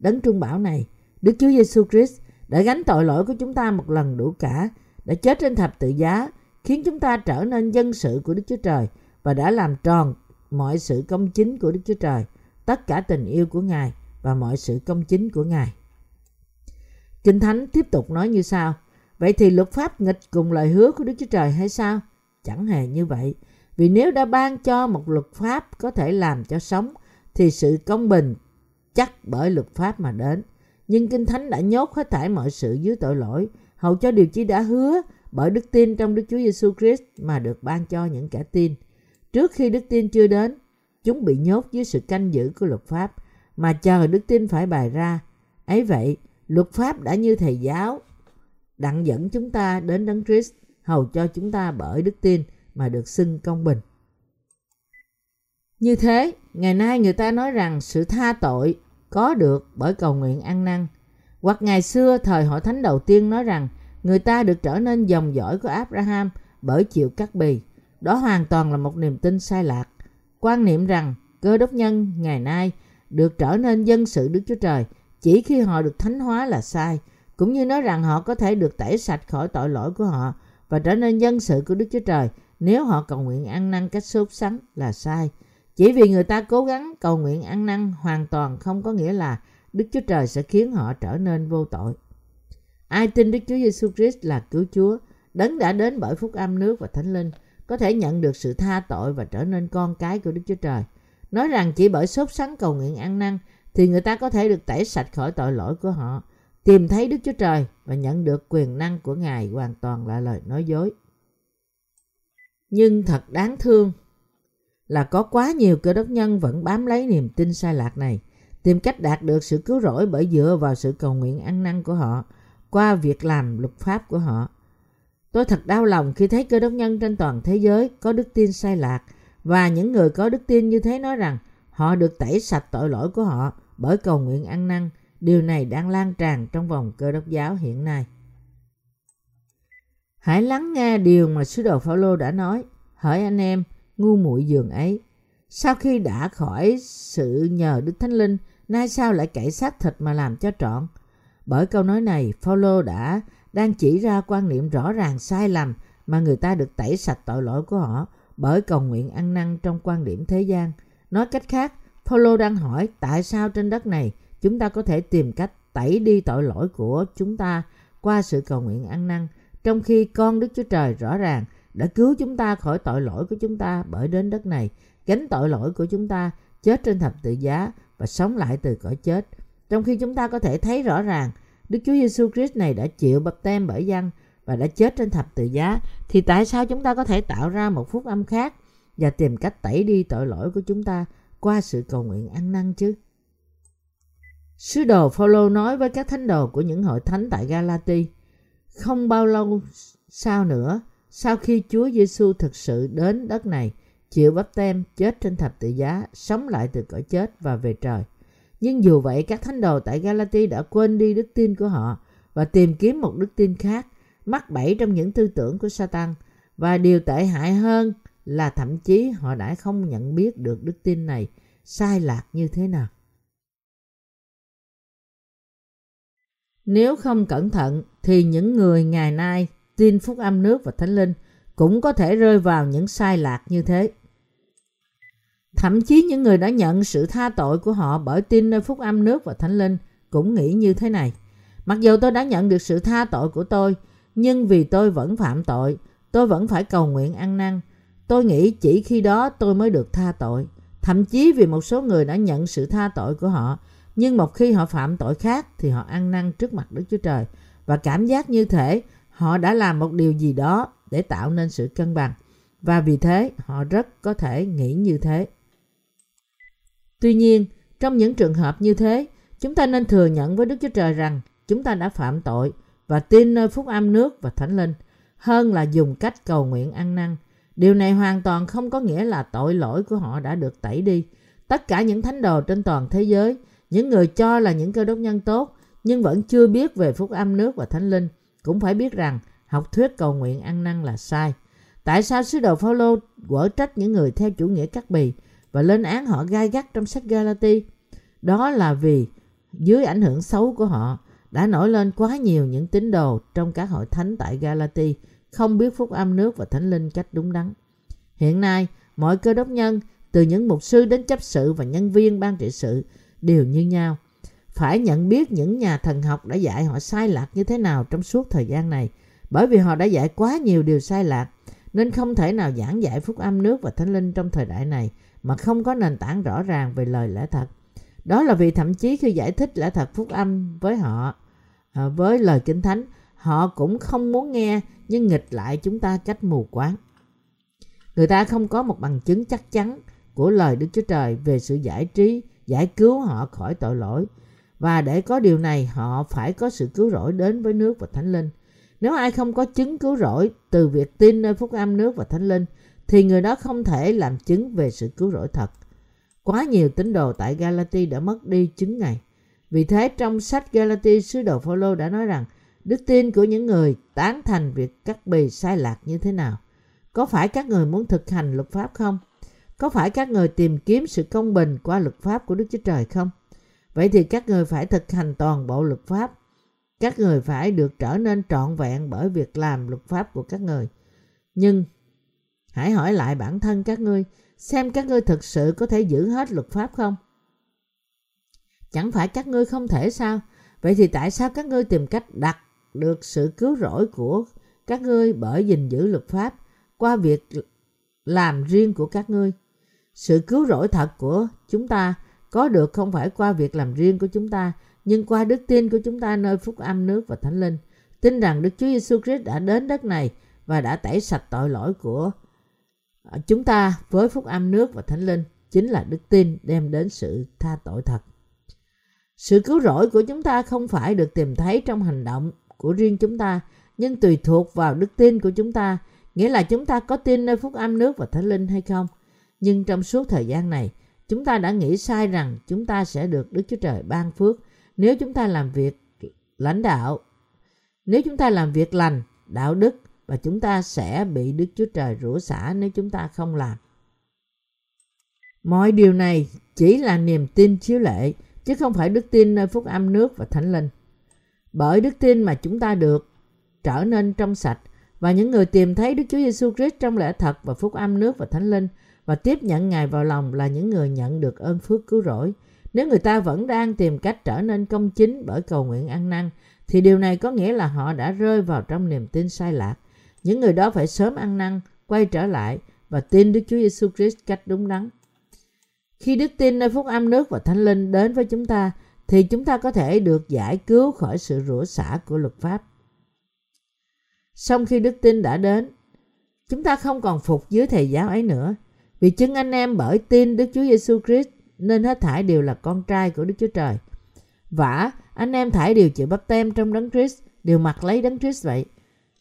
Đấng trung bảo này, Đức Chúa Giêsu Christ đã gánh tội lỗi của chúng ta một lần đủ cả, đã chết trên thập tự giá, khiến chúng ta trở nên dân sự của Đức Chúa Trời và đã làm tròn mọi sự công chính của Đức Chúa Trời, tất cả tình yêu của Ngài và mọi sự công chính của Ngài. Kinh Thánh tiếp tục nói như sau, vậy thì luật pháp nghịch cùng lời hứa của Đức Chúa Trời hay sao? Chẳng hề như vậy, vì nếu đã ban cho một luật pháp có thể làm cho sống, thì sự công bình chắc bởi luật pháp mà đến. Nhưng Kinh Thánh đã nhốt hết thảy mọi sự dưới tội lỗi, hầu cho điều chi đã hứa bởi đức tin trong Đức Chúa Giêsu Christ mà được ban cho những kẻ tin. Trước khi đức tin chưa đến, chúng bị nhốt dưới sự canh giữ của luật pháp, mà chờ đức tin phải bày ra. Ấy vậy, luật pháp đã như thầy giáo đặng dẫn chúng ta đến Đấng Christ, hầu cho chúng ta bởi đức tin mà được xưng công bình. Như thế, ngày nay người ta nói rằng sự tha tội có được bởi cầu nguyện ăn năn. Hoặc ngày xưa thời hội thánh đầu tiên nói rằng người ta được trở nên dòng dõi của Abraham bởi chịu cắt bì. Đó hoàn toàn là một niềm tin sai lạc. Quan niệm rằng cơ đốc nhân ngày nay được trở nên dân sự Đức Chúa Trời chỉ khi họ được thánh hóa là sai, cũng như nói rằng họ có thể được tẩy sạch khỏi tội lỗi của họ và trở nên dân sự của Đức Chúa Trời nếu họ cầu nguyện ăn năn cách sốt sắng là sai. Chỉ vì người ta cố gắng cầu nguyện ăn năn hoàn toàn không có nghĩa là Đức Chúa Trời sẽ khiến họ trở nên vô tội. Ai tin Đức Chúa Giêsu Christ là cứu Chúa, đấng đã đến bởi phúc âm nước và thánh linh, có thể nhận được sự tha tội và trở nên con cái của Đức Chúa Trời. Nói rằng chỉ bởi sốt sắng cầu nguyện ăn năn thì người ta có thể được tẩy sạch khỏi tội lỗi của họ, tìm thấy Đức Chúa Trời và nhận được quyền năng của Ngài hoàn toàn là lời nói dối. Nhưng thật đáng thương là có quá nhiều cơ đốc nhân vẫn bám lấy niềm tin sai lạc này, tìm cách đạt được sự cứu rỗi bởi dựa vào sự cầu nguyện ăn năn của họ qua việc làm luật pháp của họ. Tôi thật đau lòng khi thấy cơ đốc nhân trên toàn thế giới có đức tin sai lạc và những người có đức tin như thế nói rằng họ được tẩy sạch tội lỗi của họ bởi cầu nguyện ăn năn. Điều này đang lan tràn trong vòng cơ đốc giáo hiện nay. Hãy lắng nghe điều mà sứ đồ Phaolô đã nói. Hỡi anh em, ngu muội giường ấy. Sau khi đã khỏi sự nhờ Đức Thánh Linh, nay sao lại cải xác thịt mà làm cho trọn? Bởi câu nói này, Phaolô đã đang chỉ ra quan niệm rõ ràng sai lầm mà người ta được tẩy sạch tội lỗi của họ bởi cầu nguyện ăn năn trong quan điểm thế gian. Nói cách khác, Phaolô đang hỏi tại sao trên đất này chúng ta có thể tìm cách tẩy đi tội lỗi của chúng ta qua sự cầu nguyện ăn năn, trong khi con Đức Chúa Trời rõ ràng đã cứu chúng ta khỏi tội lỗi của chúng ta bởi đến đất này, gánh tội lỗi của chúng ta, chết trên thập tự giá và sống lại từ cõi chết. Trong khi chúng ta có thể thấy rõ ràng Đức Chúa Giêsu Christ này đã chịu bập tem bởi dân và đã chết trên thập tự giá, thì tại sao chúng ta có thể tạo ra một phúc âm khác và tìm cách tẩy đi tội lỗi của chúng ta qua sự cầu nguyện ăn năn chứ? Sứ đồ Phaolô nói với các thánh đồ của những hội thánh tại Galati, không bao lâu sau nữa, sau khi Chúa Giêsu thực sự đến đất này, chịu bắp tem, chết trên thập tự giá, sống lại từ cõi chết và về trời. Nhưng dù vậy, các thánh đồ tại Galati đã quên đi đức tin của họ và tìm kiếm một đức tin khác, mắc bẫy trong những tư tưởng của Satan. Và điều tệ hại hơn là thậm chí họ đã không nhận biết được đức tin này sai lạc như thế nào. Nếu không cẩn thận thì những người ngày nay tin phúc âm nước và thánh linh cũng có thể rơi vào những sai lạc như thế. Thậm chí những người đã nhận sự tha tội của họ bởi tin nơi phúc âm nước và thánh linh cũng nghĩ như thế này. Mặc dù tôi đã nhận được sự tha tội của tôi, nhưng vì tôi vẫn phạm tội, tôi vẫn phải cầu nguyện ăn năn. Tôi nghĩ chỉ khi đó tôi mới được tha tội. Thậm chí vì một số người đã nhận sự tha tội của họ, nhưng một khi họ phạm tội khác thì họ ăn năn trước mặt Đức Chúa Trời và cảm giác như thể họ đã làm một điều gì đó để tạo nên sự cân bằng và vì thế họ rất có thể nghĩ như thế. Tuy nhiên, Trong những trường hợp như thế, chúng ta nên thừa nhận với Đức Chúa Trời rằng chúng ta đã phạm tội và tin nơi phúc âm nước và thánh linh hơn là dùng cách cầu nguyện ăn năn. Điều này hoàn toàn không có nghĩa là tội lỗi của họ đã được tẩy đi. Tất cả những thánh đồ trên toàn thế giới, những người cho là những cơ đốc nhân tốt nhưng vẫn chưa biết về phúc âm nước và thánh linh cũng phải biết rằng học thuyết cầu nguyện ăn năn là sai. Tại sao sứ đồ Phaolô quở trách những người theo chủ nghĩa cắt bì và lên án họ gai gắt trong sách Galati? Đó là vì dưới ảnh hưởng xấu của họ đã nổi lên quá nhiều những tín đồ trong các hội thánh tại Galati không biết phúc âm nước và thánh linh cách đúng đắn. Hiện nay, mọi cơ đốc nhân, từ những mục sư đến chấp sự và nhân viên ban trị sự đều như nhau. Phải nhận biết những nhà thần học đã dạy họ sai lạc như thế nào trong suốt thời gian này, bởi vì họ đã dạy quá nhiều điều sai lạc, nên không thể nào giảng dạy phúc âm nước và thánh linh trong thời đại này mà không có nền tảng rõ ràng về lời lẽ thật. Đó là vì thậm chí khi giải thích lẽ thật phúc âm với họ, à, với lời kinh thánh, họ cũng không muốn nghe nhưng nghịch lại chúng ta cách mù quáng. Người ta không có một bằng chứng chắc chắn của lời Đức Chúa Trời về sự giải trí, giải cứu họ khỏi tội lỗi. Và để có điều này, họ phải có sự cứu rỗi đến với nước và thánh linh. Nếu ai không có chứng cứu rỗi từ việc tin nơi phúc âm nước và thánh linh, thì người đó không thể làm chứng về sự cứu rỗi thật. Quá nhiều tín đồ tại Galati đã mất đi chứng này. Vì thế trong sách Galati, sứ đồ Phaolô đã nói rằng đức tin của những người tán thành việc cắt bì sai lạc như thế nào. Có phải các người muốn thực hành luật pháp không? Có phải các người tìm kiếm sự công bình qua luật pháp của Đức Chúa Trời không? Vậy thì các người phải thực hành toàn bộ luật pháp. Các người phải được trở nên trọn vẹn bởi việc làm luật pháp của các người. Nhưng, hãy hỏi lại bản thân các ngươi, xem các ngươi thực sự có thể giữ hết luật pháp không? Chẳng phải các ngươi không thể sao? Vậy thì tại sao các ngươi tìm cách đặt được sự cứu rỗi của các ngươi bởi gìn giữ luật pháp qua việc làm riêng của các ngươi? Sự cứu rỗi thật của chúng ta có được không phải qua việc làm riêng của chúng ta, nhưng qua đức tin của chúng ta nơi phúc âm nước và thánh linh. Tin rằng Đức Chúa Giêsu Christ đã đến đất này và đã tẩy sạch tội lỗi của chúng ta với phúc âm nước và thánh linh chính là đức tin đem đến sự tha tội thật. Sự cứu rỗi của chúng ta không phải được tìm thấy trong hành động của riêng chúng ta, nhưng tùy thuộc vào đức tin của chúng ta, nghĩa là chúng ta có tin nơi phúc âm nước và thánh linh hay không. Nhưng trong suốt thời gian này, chúng ta đã nghĩ sai rằng chúng ta sẽ được Đức Chúa Trời ban phước nếu chúng ta làm việc lãnh đạo, nếu chúng ta làm việc lành, đạo đức và chúng ta sẽ bị Đức Chúa Trời rủa xả nếu chúng ta không làm. Mọi điều này chỉ là niềm tin chiếu lệ, chứ không phải đức tin nơi phúc âm nước và thánh linh. Bởi đức tin mà chúng ta được trở nên trong sạch và những người tìm thấy Đức Chúa Giêsu Christ trong lẽ thật và phúc âm nước và thánh linh và tiếp nhận Ngài vào lòng là những người nhận được ơn phước cứu rỗi. Nếu người ta vẫn đang tìm cách trở nên công chính bởi cầu nguyện ăn năn, thì điều này có nghĩa là họ đã rơi vào trong niềm tin sai lạc. Những người đó phải sớm ăn năn, quay trở lại và tin Đức Chúa Giêsu Christ cách đúng đắn. Khi đức tin nơi phúc âm nước và thánh linh đến với chúng ta, thì chúng ta có thể được giải cứu khỏi sự rủa xả của luật pháp. Sau khi đức tin đã đến, chúng ta không còn phục dưới thầy giáo ấy nữa. Vì chứng anh em bởi tin Đức Chúa Giêsu Christ nên hết thảy đều là con trai của Đức Chúa Trời. Vả, anh em thải đều chịu bắp tem trong đấng Christ, đều mặc lấy đấng Christ vậy.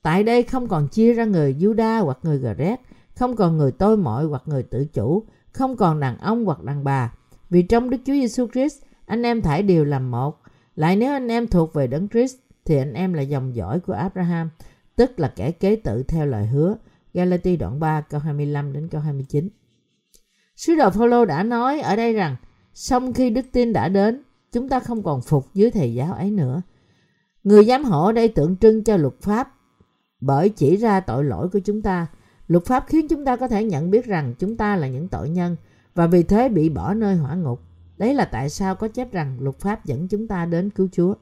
Tại đây không còn chia ra người Juda hoặc người Gret, không còn người tôi mọi hoặc người tự chủ, không còn đàn ông hoặc đàn bà. Vì trong Đức Chúa Giêsu Christ, anh em thải đều làm một. Lại nếu anh em thuộc về đấng Christ, thì anh em là dòng dõi của Abraham, tức là kẻ kế tự theo lời hứa. Galati đoạn 3 câu 25 đến câu 29. Sứ đồ Phaolô đã nói ở đây rằng, sau khi đức tin đã đến, chúng ta không còn phục dưới thầy giáo ấy nữa. Người giám hộ ở đây tượng trưng cho luật pháp bởi chỉ ra tội lỗi của chúng ta. Luật pháp khiến chúng ta có thể nhận biết rằng chúng ta là những tội nhân và vì thế bị bỏ nơi hỏa ngục. Đấy là tại sao có chép rằng luật pháp dẫn chúng ta đến cứu Chúa.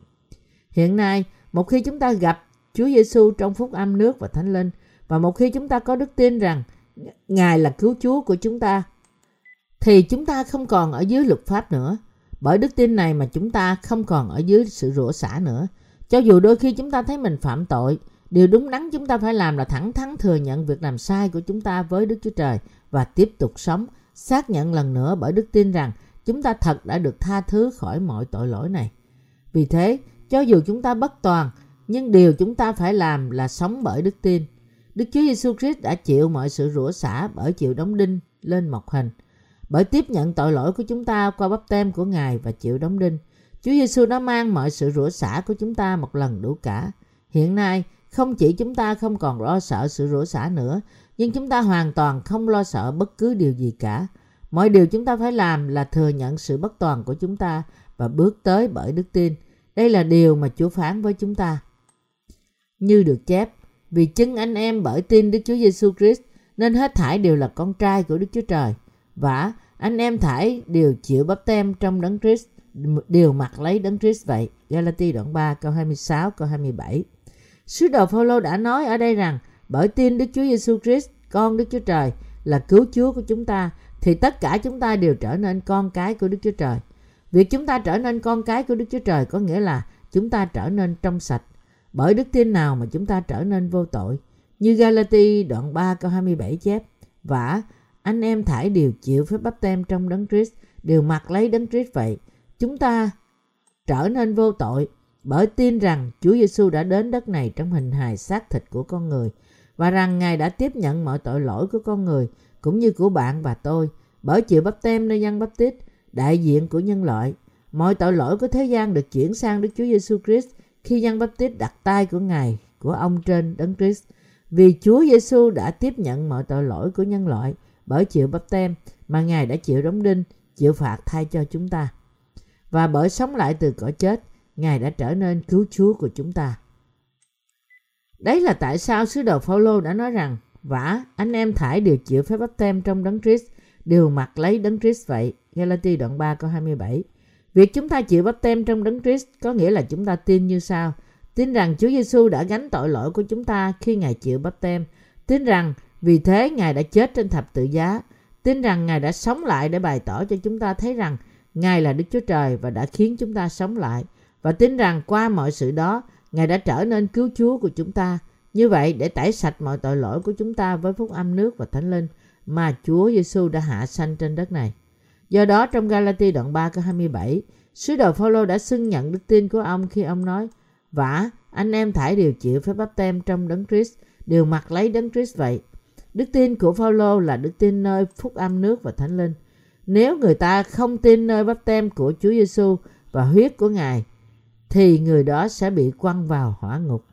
Hiện nay, một khi chúng ta gặp Chúa Giêsu trong phúc âm nước và thánh linh và một khi chúng ta có đức tin rằng Ngài là cứu Chúa của chúng ta thì chúng ta không còn ở dưới luật pháp nữa. Bởi đức tin này mà chúng ta không còn ở dưới sự rủa xả nữa. Cho dù đôi khi chúng ta thấy mình phạm tội, điều đúng đắn chúng ta phải làm là thẳng thắn thừa nhận việc làm sai của chúng ta với Đức Chúa Trời và tiếp tục sống, xác nhận lần nữa bởi đức tin rằng chúng ta thật đã được tha thứ khỏi mọi tội lỗi này. Vì thế, cho dù chúng ta bất toàn, nhưng điều chúng ta phải làm là sống bởi đức tin. Đức Chúa Giêsu Christ đã chịu mọi sự rủa xả bởi chịu đóng đinh lên mộc hình, bởi tiếp nhận tội lỗi của chúng ta qua bắp tem của Ngài và chịu đóng đinh. Chúa Giêsu đã mang mọi sự rủa xả của chúng ta một lần đủ cả. Hiện nay, không chỉ chúng ta không còn lo sợ sự rủa xả nữa, nhưng chúng ta hoàn toàn không lo sợ bất cứ điều gì cả. Mọi điều chúng ta phải làm là thừa nhận sự bất toàn của chúng ta và bước tới bởi đức tin. Đây là điều mà Chúa phán với chúng ta. Như được chép, vì chứng anh em bởi tin Đức Chúa Giêsu Christ nên hết thảy đều là con trai của Đức Chúa Trời. Và anh em thải đều chịu bắp tem trong đấng Christ, đều mặc lấy đấng Christ vậy. Galati đoạn 3 câu 26 câu 27. Sứ đồ Phaolô đã nói ở đây rằng bởi tin Đức Chúa Giêsu Christ, con Đức Chúa Trời là cứu Chúa của chúng ta thì tất cả chúng ta đều trở nên con cái của Đức Chúa Trời. Việc chúng ta trở nên con cái của Đức Chúa Trời có nghĩa là chúng ta trở nên trong sạch. Bởi đức tin nào mà chúng ta trở nên vô tội. Như Galati đoạn 3 câu 27 chép. vả anh em thải đều chịu phép bắp tem trong đấng Christ, đều mặc lấy đấng Christ vậy. Chúng ta trở nên vô tội bởi tin rằng Chúa Giêsu đã đến đất này trong hình hài xác thịt của con người và rằng Ngài đã tiếp nhận mọi tội lỗi của con người cũng như của bạn và tôi bởi chịu bắp tem nơi dân bắp tít đại diện của nhân loại. Mọi tội lỗi của thế gian được chuyển sang Đức Chúa Giêsu Christ khi dân bắp tít đặt tay của Ngài, của ông trên đấng Christ. Vì Chúa Giêsu đã tiếp nhận mọi tội lỗi của nhân loại bởi chịu bắp tem mà Ngài đã chịu đóng đinh, chịu phạt thay cho chúng ta. Và bởi sống lại từ cõi chết, Ngài đã trở nên cứu Chúa của chúng ta. Đấy là tại sao sứ đồ Phaolô đã nói rằng vả anh em thải đều chịu phép bắp tem trong đấng Christ đều mặc lấy đấng Christ vậy. Galati đoạn 3 câu 27. Việc chúng ta chịu bắp tem trong đấng Christ có nghĩa là chúng ta tin như sau. Tin rằng Chúa Giêsu đã gánh tội lỗi của chúng ta khi Ngài chịu bắp tem. Tin rằng vì thế Ngài đã chết trên thập tự giá. Tin rằng Ngài đã sống lại để bày tỏ cho chúng ta thấy rằng Ngài là Đức Chúa Trời và đã khiến chúng ta sống lại. Và tin rằng qua mọi sự đó, Ngài đã trở nên cứu Chúa của chúng ta. Như vậy để tẩy sạch mọi tội lỗi của chúng ta với phúc âm nước và thánh linh mà Chúa Giêsu đã hạ sanh trên đất này. Do đó trong Galati đoạn 3 câu 27, sứ đồ Phaolô đã xưng nhận đức tin của ông khi ông nói: "Vả, anh em thải đều chịu phép báp tem trong đấng Christ, đều mặc lấy đấng Christ vậy." Đức tin của Phaolô là đức tin nơi phúc âm nước và thánh linh. Nếu người ta không tin nơi báp tem của Chúa Giêsu và huyết của Ngài, thì người đó sẽ bị quăng vào hỏa ngục.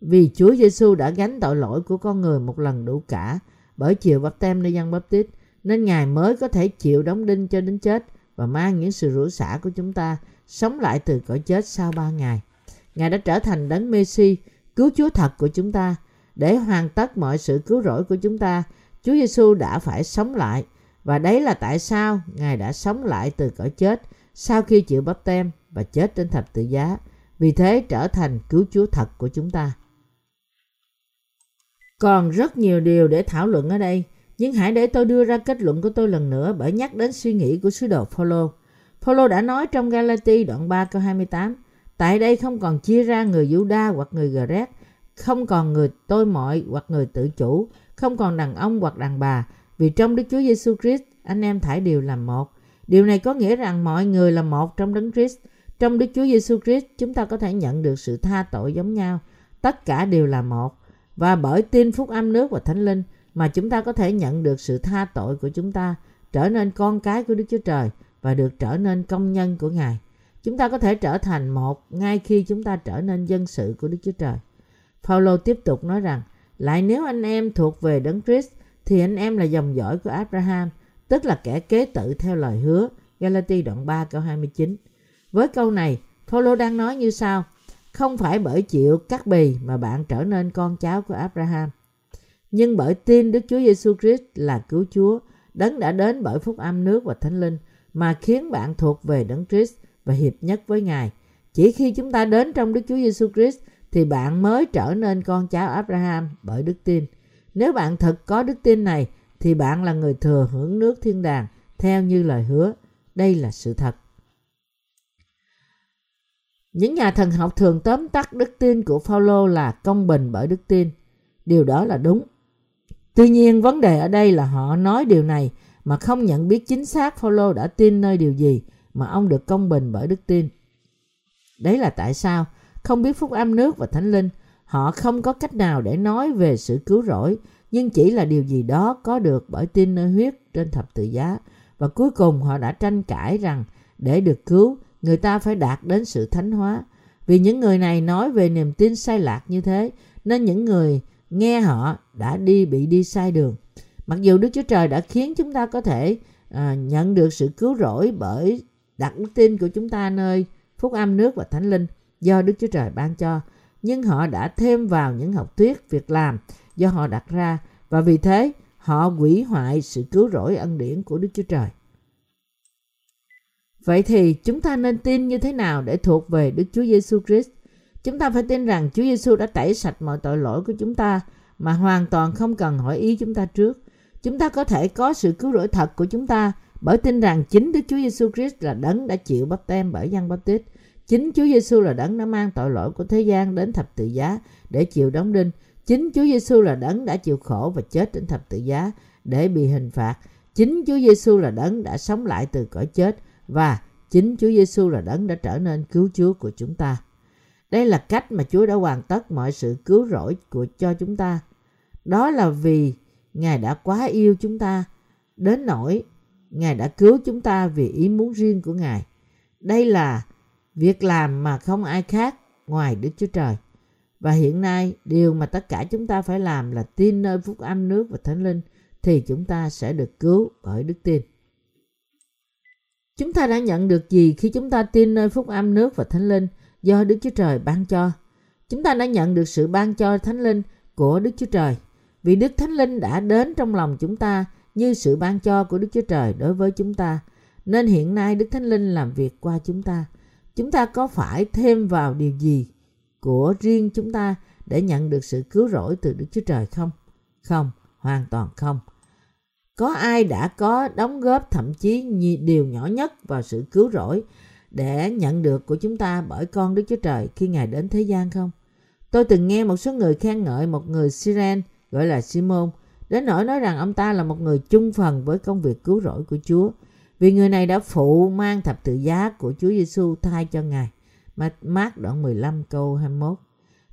Vì Chúa Giêsu đã gánh tội lỗi của con người một lần đủ cả bởi chịu bắp tem nơi dân bắp tít, nên Ngài mới có thể chịu đóng đinh cho đến chết và mang những sự rủa xả của chúng ta sống lại từ cõi chết sau ba ngày. Ngài đã trở thành đấng Messi, cứu Chúa thật của chúng ta. Để hoàn tất mọi sự cứu rỗi của chúng ta, Chúa Giêsu đã phải sống lại và đấy là tại sao Ngài đã sống lại từ cõi chết sau khi chịu bắp tem và chết trên thập tự giá. Vì thế trở thành cứu Chúa thật của chúng ta. Còn rất nhiều điều để thảo luận ở đây, nhưng hãy để tôi đưa ra kết luận của tôi lần nữa bởi nhắc đến suy nghĩ của sứ đồ Phaolô. Phaolô đã nói trong Galati đoạn 3 câu 28, tại đây không còn chia ra người Juda hoặc người Gret, không còn người tôi mọi hoặc người tự chủ, không còn đàn ông hoặc đàn bà, vì trong Đức Chúa Giêsu Christ anh em thải đều làm một. Điều này có nghĩa rằng mọi người là một trong Đấng Christ. Trong Đức Chúa Giêsu Christ chúng ta có thể nhận được sự tha tội giống nhau. Tất cả đều là một và bởi tin phúc âm nước và thánh linh mà chúng ta có thể nhận được sự tha tội của chúng ta, trở nên con cái của Đức Chúa Trời và được trở nên công nhân của Ngài. Chúng ta có thể trở thành một ngay khi chúng ta trở nên dân sự của Đức Chúa Trời. Phaolô tiếp tục nói rằng, lại nếu anh em thuộc về Đấng Christ thì anh em là dòng dõi của Abraham, tức là kẻ kế tự theo lời hứa. Galati đoạn 3 câu 29. Với câu này, Phaolô đang nói như sau: không phải bởi chịu cắt bì mà bạn trở nên con cháu của Abraham, nhưng bởi tin Đức Chúa Giêsu Christ là cứu Chúa, đấng đã đến bởi phúc âm nước và thánh linh mà khiến bạn thuộc về đấng Christ và hiệp nhất với Ngài. Chỉ khi chúng ta đến trong Đức Chúa Giêsu Christ thì bạn mới trở nên con cháu Abraham bởi đức tin. Nếu bạn thật có đức tin này, thì bạn là người thừa hưởng nước thiên đàng, theo như lời hứa. Đây là sự thật. Những nhà thần học thường tóm tắt đức tin của Phaolô là công bình bởi đức tin. Điều đó là đúng. Tuy nhiên, vấn đề ở đây là họ nói điều này mà không nhận biết chính xác Phaolô đã tin nơi điều gì mà ông được công bình bởi đức tin. Đấy là tại sao không biết phúc âm nước và thánh linh, họ không có cách nào để nói về sự cứu rỗi, nhưng chỉ là điều gì đó có được bởi tin nơi huyết trên thập tự giá. Và cuối cùng họ đã tranh cãi rằng để được cứu, người ta phải đạt đến sự thánh hóa. Vì những người này nói về niềm tin sai lạc như thế, nên những người nghe họ đã đi bị đi sai đường. Mặc dù Đức Chúa Trời đã khiến chúng ta có thể à, nhận được sự cứu rỗi bởi đặt đức tin của chúng ta nơi phúc âm nước và thánh linh do Đức Chúa Trời ban cho, nhưng họ đã thêm vào những học thuyết việc làm do họ đặt ra và vì thế họ hủy hoại sự cứu rỗi ân điển của Đức Chúa Trời. Vậy thì chúng ta nên tin như thế nào để thuộc về Đức Chúa Giêsu Christ? Chúng ta phải tin rằng Chúa Giêsu đã tẩy sạch mọi tội lỗi của chúng ta mà hoàn toàn không cần hỏi ý chúng ta trước. Chúng ta có thể có sự cứu rỗi thật của chúng ta bởi tin rằng chính Đức Chúa Giêsu Christ là đấng đã chịu bắp tem bởi dân bắp tít. Chính Chúa Giêsu là đấng đã mang tội lỗi của thế gian đến thập tự giá để chịu đóng đinh. Chính Chúa Giêsu là đấng đã chịu khổ và chết đến thập tự giá để bị hình phạt. Chính Chúa Giêsu là đấng đã sống lại từ cõi chết và chính Chúa Giêsu là đấng đã trở nên cứu Chúa của chúng ta. Đây là cách mà Chúa đã hoàn tất mọi sự cứu rỗi của cho chúng ta. Đó là vì Ngài đã quá yêu chúng ta đến nỗi Ngài đã cứu chúng ta vì ý muốn riêng của Ngài. Đây là việc làm mà không ai khác ngoài Đức Chúa Trời. Và hiện nay, điều mà tất cả chúng ta phải làm là tin nơi phúc âm nước và thánh linh thì chúng ta sẽ được cứu bởi đức tin. Chúng ta đã nhận được gì khi chúng ta tin nơi phúc âm nước và thánh linh do Đức Chúa Trời ban cho? Chúng ta đã nhận được sự ban cho thánh linh của Đức Chúa Trời. Vì Đức Thánh Linh đã đến trong lòng chúng ta như sự ban cho của Đức Chúa Trời đối với chúng ta. Nên hiện nay Đức Thánh Linh làm việc qua chúng ta. Chúng ta có phải thêm vào điều gì của riêng chúng ta để nhận được sự cứu rỗi từ Đức Chúa Trời không? Không, hoàn toàn không. Có ai đã có đóng góp thậm chí điều nhỏ nhất vào sự cứu rỗi để nhận được của chúng ta bởi con Đức Chúa Trời khi Ngài đến thế gian không? Tôi từng nghe một số người khen ngợi một người Siren gọi là Simon đến nỗi nói rằng ông ta là một người chung phần với công việc cứu rỗi của Chúa vì người này đã phụ mang thập tự giá của Chúa Giêsu thay cho Ngài. Mát đoạn 15 câu 21.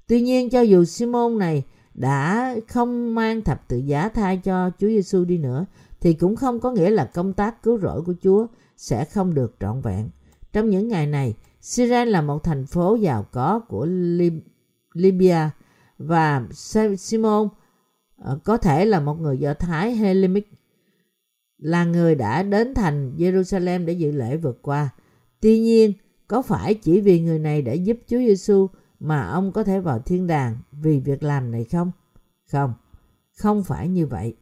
Tuy nhiên cho dù Simon này đã không mang thập tự giá thay cho Chúa Giêsu đi nữa thì cũng không có nghĩa là công tác cứu rỗi của Chúa sẽ không được trọn vẹn. Trong những ngày này, Syria là một thành phố giàu có của Lib- Libya và Simon ờ, có thể là một người Do Thái Hellenic là người đã đến thành Jerusalem để dự lễ vượt qua. Tuy nhiên, có phải chỉ vì người này đã giúp Chúa Giêsu mà ông có thể vào thiên đàng vì việc làm này không? Không, không phải như vậy.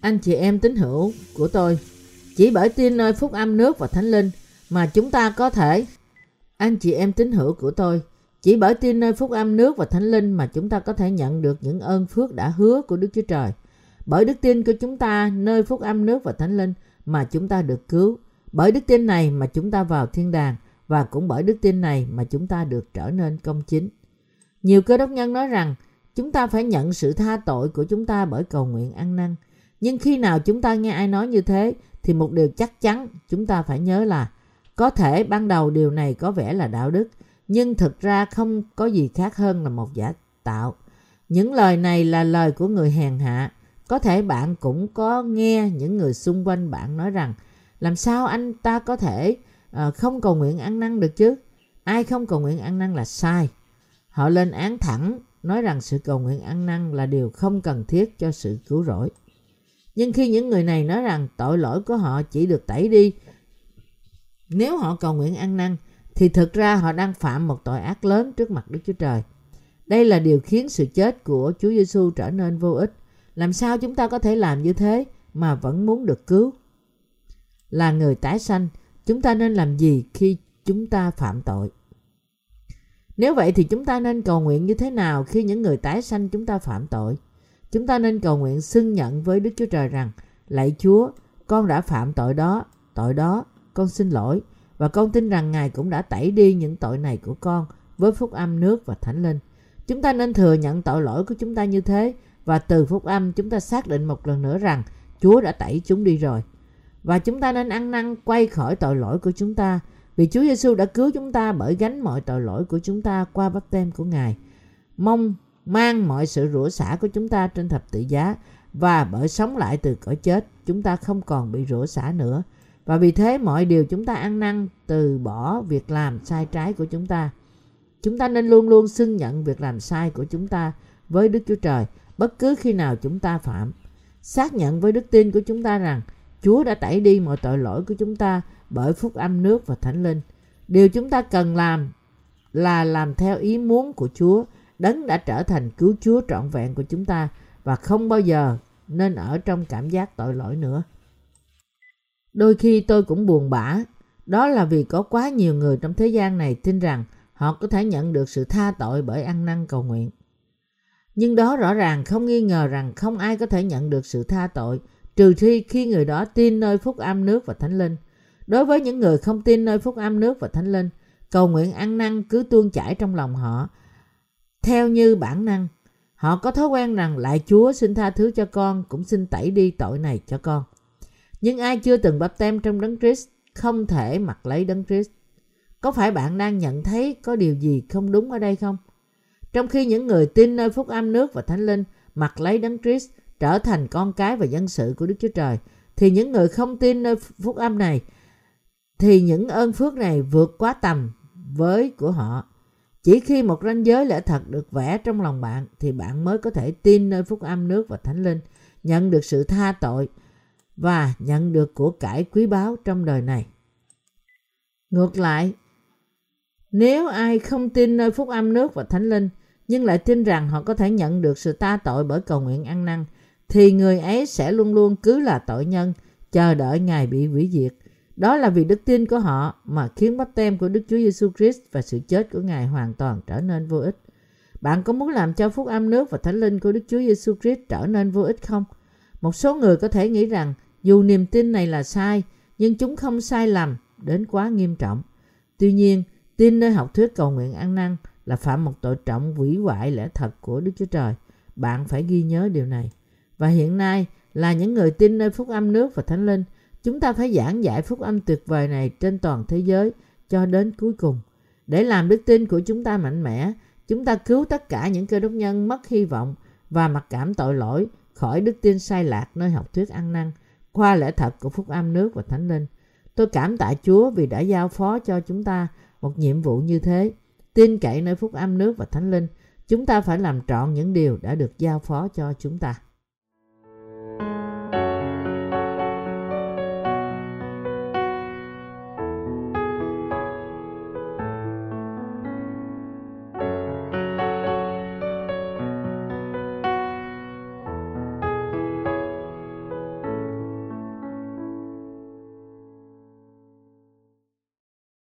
Anh chị em tín hữu của tôi, chỉ bởi tin nơi phúc âm nước và thánh linh mà chúng ta có thể anh chị em tín hữu của tôi, chỉ bởi tin nơi phúc âm nước và thánh linh mà chúng ta có thể nhận được những ơn phước đã hứa của Đức Chúa Trời. Bởi đức tin của chúng ta, nơi phúc âm nước và thánh linh mà chúng ta được cứu. Bởi đức tin này mà chúng ta vào thiên đàng, và cũng bởi đức tin này mà chúng ta được trở nên công chính. Nhiều cơ đốc nhân nói rằng, chúng ta phải nhận sự tha tội của chúng ta bởi cầu nguyện ăn năn. Nhưng khi nào chúng ta nghe ai nói như thế, thì một điều chắc chắn chúng ta phải nhớ là, có thể ban đầu điều này có vẻ là đạo đức, nhưng thực ra không có gì khác hơn là một giả tạo. Những lời này là lời của người hèn hạ. Có thể bạn cũng có nghe những người xung quanh bạn nói rằng làm sao anh ta có thể uh, không cầu nguyện ăn năn được chứ? Ai không cầu nguyện ăn năn là sai. Họ lên án thẳng nói rằng sự cầu nguyện ăn năn là điều không cần thiết cho sự cứu rỗi. Nhưng khi những người này nói rằng tội lỗi của họ chỉ được tẩy đi nếu họ cầu nguyện ăn năn thì thực ra họ đang phạm một tội ác lớn trước mặt Đức Chúa Trời. Đây là điều khiến sự chết của Chúa Giêsu trở nên vô ích. Làm sao chúng ta có thể làm như thế mà vẫn muốn được cứu? Là người tái sanh, chúng ta nên làm gì khi chúng ta phạm tội? Nếu vậy thì chúng ta nên cầu nguyện như thế nào khi những người tái sanh chúng ta phạm tội? Chúng ta nên cầu nguyện xưng nhận với Đức Chúa Trời rằng Lạy Chúa, con đã phạm tội đó, tội đó, con xin lỗi và con tin rằng Ngài cũng đã tẩy đi những tội này của con với phúc âm nước và thánh linh. Chúng ta nên thừa nhận tội lỗi của chúng ta như thế và từ phúc âm chúng ta xác định một lần nữa rằng Chúa đã tẩy chúng đi rồi. Và chúng ta nên ăn năn quay khỏi tội lỗi của chúng ta, vì Chúa Giêsu đã cứu chúng ta bởi gánh mọi tội lỗi của chúng ta qua bắp tem của Ngài. Mong mang mọi sự rủa xả của chúng ta trên thập tự giá, và bởi sống lại từ cõi chết, chúng ta không còn bị rủa xả nữa và vì thế mọi điều chúng ta ăn năn từ bỏ việc làm sai trái của chúng ta chúng ta nên luôn luôn xưng nhận việc làm sai của chúng ta với đức chúa trời bất cứ khi nào chúng ta phạm xác nhận với đức tin của chúng ta rằng chúa đã tẩy đi mọi tội lỗi của chúng ta bởi phúc âm nước và thánh linh điều chúng ta cần làm là làm theo ý muốn của chúa đấng đã trở thành cứu chúa trọn vẹn của chúng ta và không bao giờ nên ở trong cảm giác tội lỗi nữa. Đôi khi tôi cũng buồn bã, đó là vì có quá nhiều người trong thế gian này tin rằng họ có thể nhận được sự tha tội bởi ăn năn cầu nguyện. Nhưng đó rõ ràng không nghi ngờ rằng không ai có thể nhận được sự tha tội trừ khi khi người đó tin nơi phúc âm nước và thánh linh. Đối với những người không tin nơi phúc âm nước và thánh linh, cầu nguyện ăn năn cứ tuôn chảy trong lòng họ theo như bản năng Họ có thói quen rằng lại Chúa xin tha thứ cho con cũng xin tẩy đi tội này cho con. Nhưng ai chưa từng bắp tem trong đấng Christ không thể mặc lấy đấng Christ. Có phải bạn đang nhận thấy có điều gì không đúng ở đây không? Trong khi những người tin nơi phúc âm nước và thánh linh mặc lấy đấng Christ trở thành con cái và dân sự của Đức Chúa Trời, thì những người không tin nơi phúc âm này thì những ơn phước này vượt quá tầm với của họ chỉ khi một ranh giới lẽ thật được vẽ trong lòng bạn thì bạn mới có thể tin nơi phúc âm nước và thánh linh, nhận được sự tha tội và nhận được của cải quý báu trong đời này. Ngược lại, nếu ai không tin nơi phúc âm nước và thánh linh nhưng lại tin rằng họ có thể nhận được sự tha tội bởi cầu nguyện ăn năn thì người ấy sẽ luôn luôn cứ là tội nhân chờ đợi Ngài bị hủy diệt đó là vì đức tin của họ mà khiến bắp tem của Đức Chúa Giêsu Christ và sự chết của Ngài hoàn toàn trở nên vô ích. Bạn có muốn làm cho phúc âm nước và thánh linh của Đức Chúa Giêsu Christ trở nên vô ích không? Một số người có thể nghĩ rằng dù niềm tin này là sai, nhưng chúng không sai lầm đến quá nghiêm trọng. Tuy nhiên, tin nơi học thuyết cầu nguyện ăn năn là phạm một tội trọng hủy hoại lẽ thật của Đức Chúa Trời. Bạn phải ghi nhớ điều này. Và hiện nay là những người tin nơi phúc âm nước và thánh linh – Chúng ta phải giảng giải phúc âm tuyệt vời này trên toàn thế giới cho đến cuối cùng. Để làm đức tin của chúng ta mạnh mẽ, chúng ta cứu tất cả những cơ đốc nhân mất hy vọng và mặc cảm tội lỗi khỏi đức tin sai lạc nơi học thuyết ăn năn qua lẽ thật của phúc âm nước và thánh linh. Tôi cảm tạ Chúa vì đã giao phó cho chúng ta một nhiệm vụ như thế. Tin cậy nơi phúc âm nước và thánh linh, chúng ta phải làm trọn những điều đã được giao phó cho chúng ta.